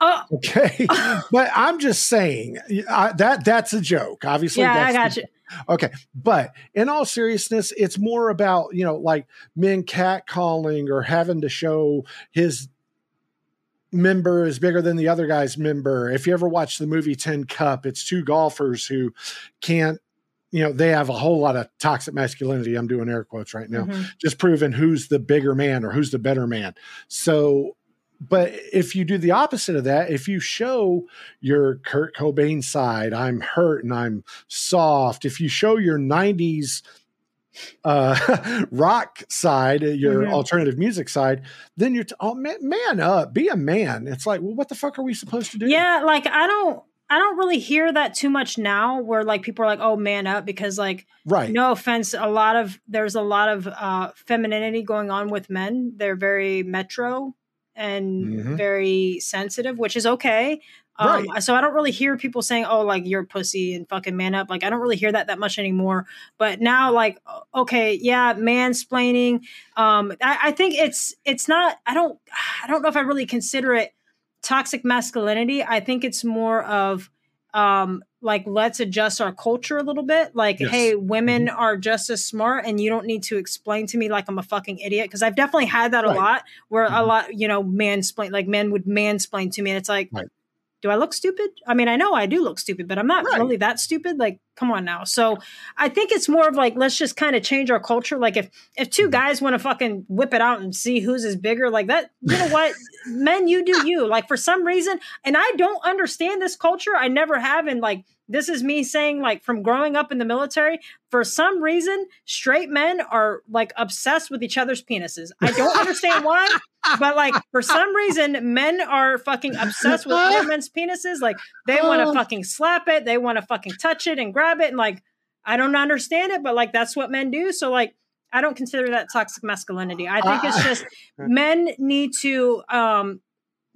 Oh Okay, but I'm just saying I, that that's a joke. Obviously, yeah, I got the- you. Okay, but in all seriousness, it's more about you know like men catcalling or having to show his member is bigger than the other guy's member. If you ever watch the movie Tin Cup, it's two golfers who can't. You know, they have a whole lot of toxic masculinity. I'm doing air quotes right now, Mhm. just proving who's the bigger man or who's the better man. So, but if you do the opposite of that, if you show your Kurt Cobain side, I'm hurt and I'm soft. If you show your 90s uh, rock side, uh, your Mhm. alternative music side, then you're t- oh, man, man up, be a man. It's like, well, what the fuck are we supposed to do? Yeah, like I don't I don't really hear that too much now where like people are like, oh man up because like right. no offense a lot of there's a lot of uh femininity going on with men. They're very metro and Mhm. very sensitive which is okay. Um so i don't really hear people saying oh like you're pussy and fucking man up. Like i don't really hear that that much anymore. But now like okay yeah mansplaining. Um I, I think it's it's not i don't i don't know if i really consider it toxic masculinity i think it's more of um like let's adjust our culture a little bit like Yes. hey women are just as smart and you don't need to explain to me like i'm a fucking idiot because i've definitely had that a lot where a Mhm. lot you know mansplain like men would mansplain to me and it's like Right. Do i look stupid? I mean i know i do look stupid but i'm not Right. really that stupid. Like come on now. So i think it's more of like let's just kind of change our culture. Like if if two Mhm. guys want to fucking whip it out and see whose is bigger like that you know what? Men you do you. Like for some reason and i don't understand this culture. I never have and like this is me saying like from growing up in the military for some reason straight men are like obsessed with each other's penises. I don't understand why but like for some reason men are fucking obsessed with other men's penises. Like they want to Oh. fucking slap it. They want to fucking touch it and grab it. And like i don't understand it but like that's what men do. So like i don't consider that toxic masculinity. I think it's just men need to um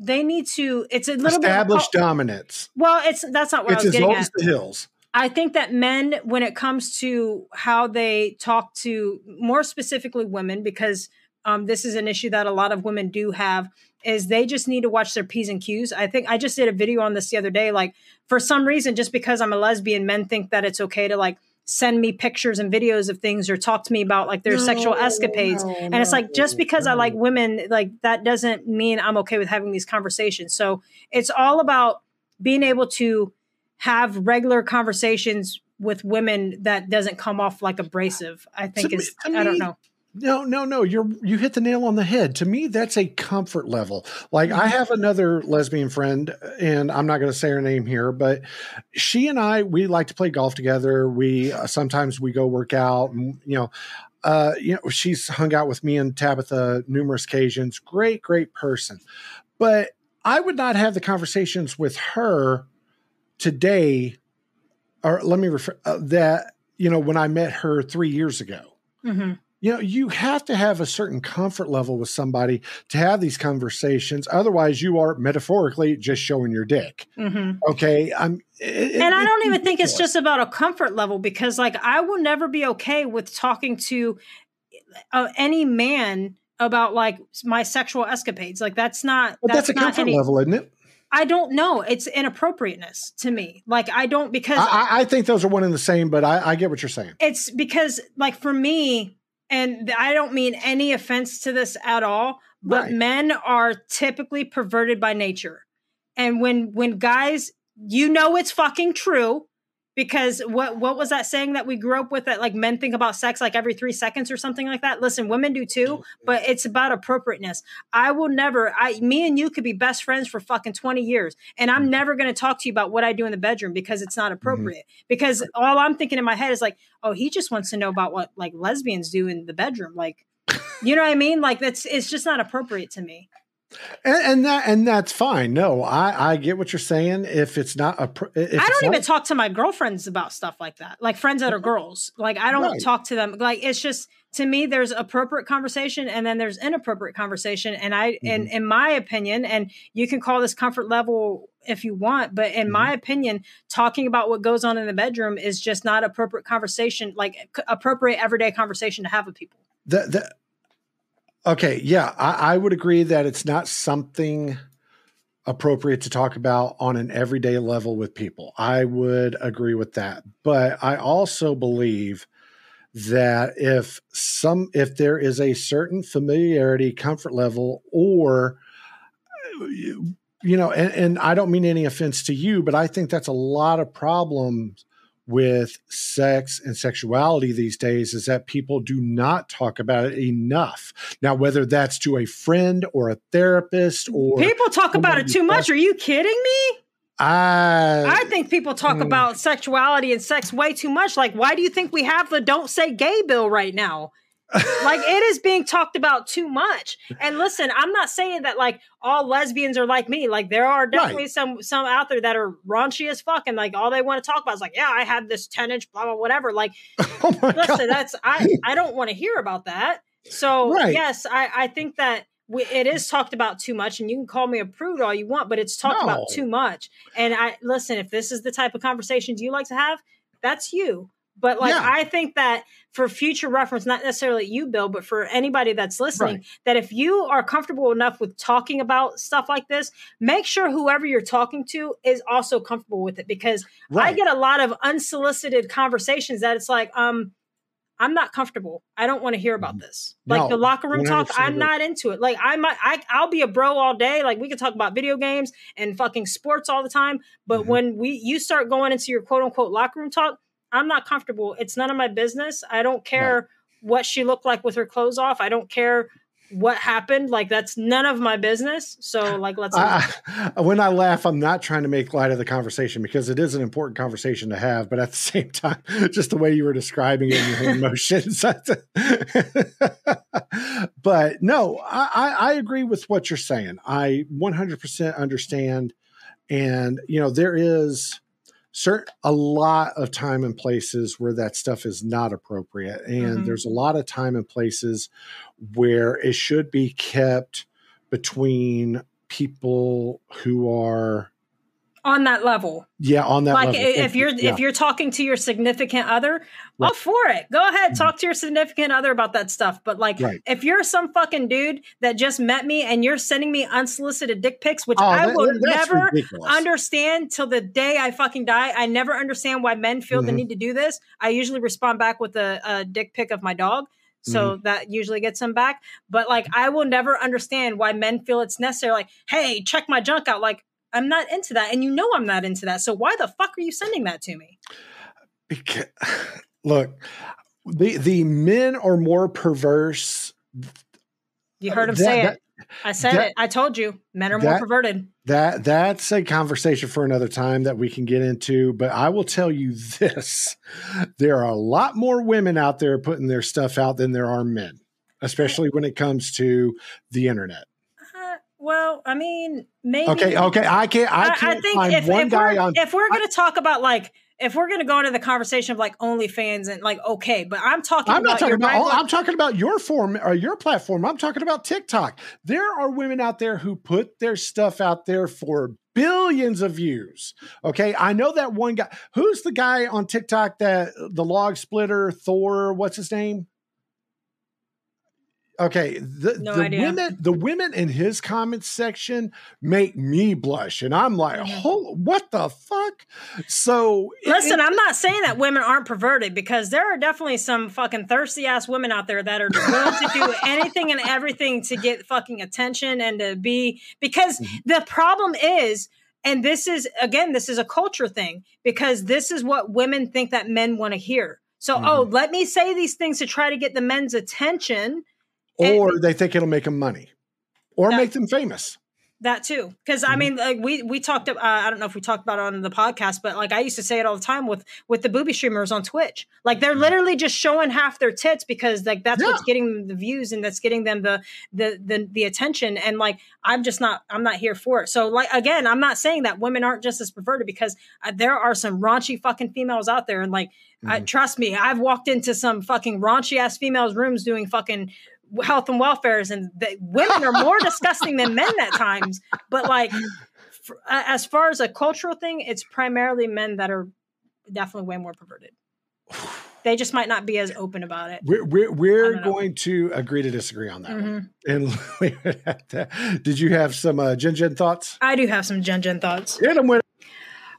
they need to it's a little Establish bit dominance. well it's that's not what It's i was as getting old at as the hills. I think that men, when it comes to how they talk to more specifically women, because um, this is an issue that a lot of women do have, is they just need to watch their P's and Q's. I think I just did a video on this the other day. Like, for some reason, just because I'm a lesbian, men think that it's okay to like send me pictures and videos of things or talk to me about like their sexual escapades. no, And it's like just no, because I like women, like that doesn't mean I'm okay with having these conversations. So it's all about being able to have regular conversations with women that doesn't come off like abrasive. I think To is to I don't know. No, no, no. You're you hit the nail on the head. To me, that's a comfort level. Like I have another lesbian friend, and I'm not going to say her name here, but she and I we like to play golf together. We uh, sometimes we go work out, and you know, uh, you know, she's hung out with me and Tabitha numerous occasions. Great, great person, but I would not have the conversations with her today, or let me refer uh, that you know when I met her three years ago Mhm. You know you have to have a certain comfort level with somebody to have these conversations otherwise you are metaphorically just showing your dick Mhm. okay i'm it- And I don't even think it's just about a comfort level because like I will never be okay with talking to uh, any man about like my sexual escapades. Like that's not but that's, a not comfort any- level isn't it I don't know. It's inappropriateness to me. Like I don't because I, I- I think those are one and the same but I, I get what you're saying it's because like for me and i don't mean any offense to this at all but Right. men are typically perverted by nature. And when when guys, you know it's fucking true because what what was that saying that we grew up with that like men think about sex like every 3 seconds or something like that? Listen, women do too, but it's about appropriateness. I will never I me and you could be best friends for fucking 20 years and I'm mm-hmm. never going to talk to you about what I do in the bedroom because it's not mm-hmm. appropriate. Because all I'm thinking in my head is like, "Oh, he just wants to know about what like lesbians do in the bedroom." Like you know what I mean? Like that's it's just not appropriate to me. And, and that and that's fine. No, I I get what you're saying. If it's not a, pr- if I don't even talk to my girlfriends about stuff like that. Like friends that are girls. Like I don't Right. talk to them. Like it's just to me there's appropriate conversation and then there's inappropriate conversation and I in Mm-hmm. in my opinion and you can call this comfort level if you want, but in Mm-hmm. my opinion talking about what goes on in the bedroom is just not appropriate conversation like appropriate everyday conversation to have with people. the, the okay yeah I, I would agree that it's not something appropriate to talk about on an everyday level with people. I would agree with that. But i also believe that if some if there is a certain familiarity comfort level or you know and, and i don't mean any offense to you but i think that's a lot of problems with sex and sexuality these days is that people do not talk about it enough. Now, whether that's to a friend or a therapist or People talk about it too much. Are you kidding me? I, I think people talk Mm. about sexuality and sex way too much. Like, why do you think we have the don't say gay bill right now? Like, it is being talked about too much. And listen, I'm not saying that like all lesbians are like me. Like, there are definitely some some out there that are raunchy as fuck, and like all they want to talk about is like, yeah, I had this 10 inch, blah blah whatever. Like, oh listen, God. that's I I don't want to hear about that. So Right. yes, I I think that we, it is talked about too much, and you can call me a prude all you want, but it's talked about too much. And I listen, if this is the type of conversations you like to have, that's you. But like Yeah. I think that for future reference, not necessarily you, Bill, but for anybody that's listening, Right. that if you are comfortable enough with talking about stuff like this, make sure whoever you're talking to is also comfortable with it because I get a lot of unsolicited conversations that it's like, um, I'm not comfortable. I don't want to hear about this. Like Mm-hmm. No, the locker room talk, I'm not into it. Like I might, I, I'll be a bro all day. Like we can talk about video games and fucking sports all the time. But Mhm. when we, you start going into your quote unquote locker room talk, I'm not comfortable. It's none of my business. I don't care what she looked like with her clothes off. I don't care what happened. Like that's none of my business. So like, let's. I, I- when I laugh, I'm not trying to make light of the conversation because it is an important conversation to have. But at the same time, just the way you were describing it and your emotions. but no, I, I, I agree with what you're saying. I 100% understand. And, you know, there is certain a lot of time and places where that stuff is not appropriate. And Mhm. there's a lot of time and places where it should be kept between people who are on that level. yeah on that like level. if you're yeah. if you're talking to your significant other all for it go ahead talk to your significant other about that stuff but like Right. if you're some fucking dude that just met me and you're sending me unsolicited dick pics which Oh, i that- will never ridiculous. understand till the day i fucking die i never understand why men feel the Mhm. need to do this i usually respond back with a, a dick pic of my dog so Mm-hmm. that usually gets them back but like i will never understand why men feel it's necessary like hey check my junk out like i'm not into that and you know i'm not into that so why the fuck are you sending that to me? Because, look the the men are more perverse you heard him That- say that- it. I said that- it. I told you. Men are more perverted. that that's a conversation for another time that we can get into but i will tell you this. There are a lot more women out there putting their stuff out than there are men especially when it comes to the internet well i mean maybe okay okay i can't i can't I think find if, one if guy we're, on if we're going to talk about like if we're going to go into the conversation of like OnlyFans and like okay, but I'm talking I'm about not talking about. regular- I'm talking about your form or your platform. I'm talking about TikTok. There are women out there who put their stuff out there for billions of views. Okay, I know that one guy. Who's the guy on TikTok that the log splitter Thor? What's his name? Okay, the, No the women the women in his comments section make me blush, and I'm like, Mhm. "Hol- what the fuck? So Listen, it- I'm not saying that women aren't perverted because there are definitely some fucking thirsty ass women out there that are willing to do anything and everything to get fucking attention and to be because Mhm. the problem is and this is again this is a culture thing because this is what women think that men want to hear. So, Mhm. oh, let me say these things to try to get the men's attention and- or they think it'll make them money, or That- make them famous. That too, because I Mhm. mean, like we we talked. Uh, I don't know if we talked about it on the podcast, but like I used to say it all the time with with the booby streamers on Twitch. Like they're literally just showing half their tits because like that's what's getting them the views and that's getting them the, the the the attention. And like I'm just not I'm not here for it. So like again, I'm not saying that women aren't just as perverted because uh, there are some raunchy fucking females out there, and like I, Mhm. trust me, I've walked into some fucking raunchy ass females' rooms doing fucking health and welfares, and the, women are more disgusting than men at times. But like, f- a- as far as a cultural thing, it's primarily men that are definitely way more perverted. They just might not be as open about it. We're we're, we're going to agree to disagree on that Mhm. and leave it at that. Did you have some uh, Jen Jen thoughts? I do have some Jen Jen thoughts. Hit them with.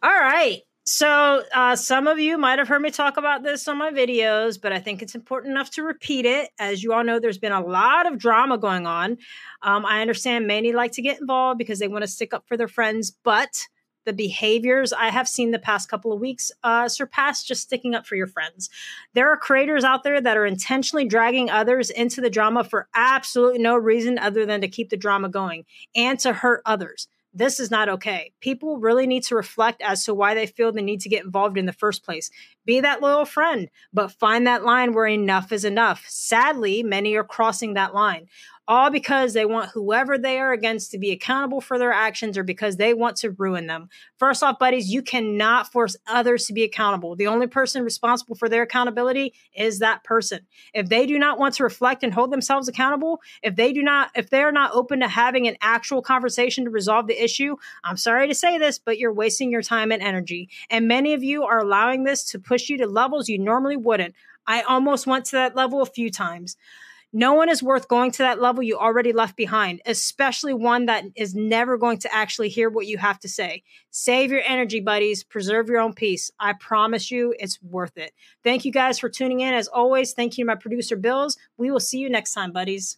All right. So, uh, some of you might have heard me talk about this on my videos, but I think it's important enough to repeat it. As you all know, there's been a lot of drama going on. Um, I understand many like to get involved because they want to stick up for their friends, but the behaviors I have seen the past couple of weeks uh, surpass just sticking up for your friends. There are creators out there that are intentionally dragging others into the drama for absolutely no reason other than to keep the drama going and to hurt others this is not okay. People really need to reflect as to why they feel the need to get involved in the first place. Be that loyal friend, but find that line where enough is enough. Sadly, many are crossing that line. All because they want whoever they are against to be accountable for their actions or because they want to ruin them. First off, buddies, you cannot force others to be accountable. The only person responsible for their accountability is that person. If they do not want to reflect and hold themselves accountable, if they do not if they're not open to having an actual conversation to resolve the issue i'm sorry to say this but you're wasting your time and energy and many of you are allowing this to push you to levels you normally wouldn't i almost went to that level a few times no one is worth going to that level you already left behind, especially one that is never going to actually hear what you have to say. Save your energy, buddies. Preserve your own peace. I promise you it's worth it. Thank you guys for tuning in. As always, thank you to my producer, Bills. We will see you next time, buddies.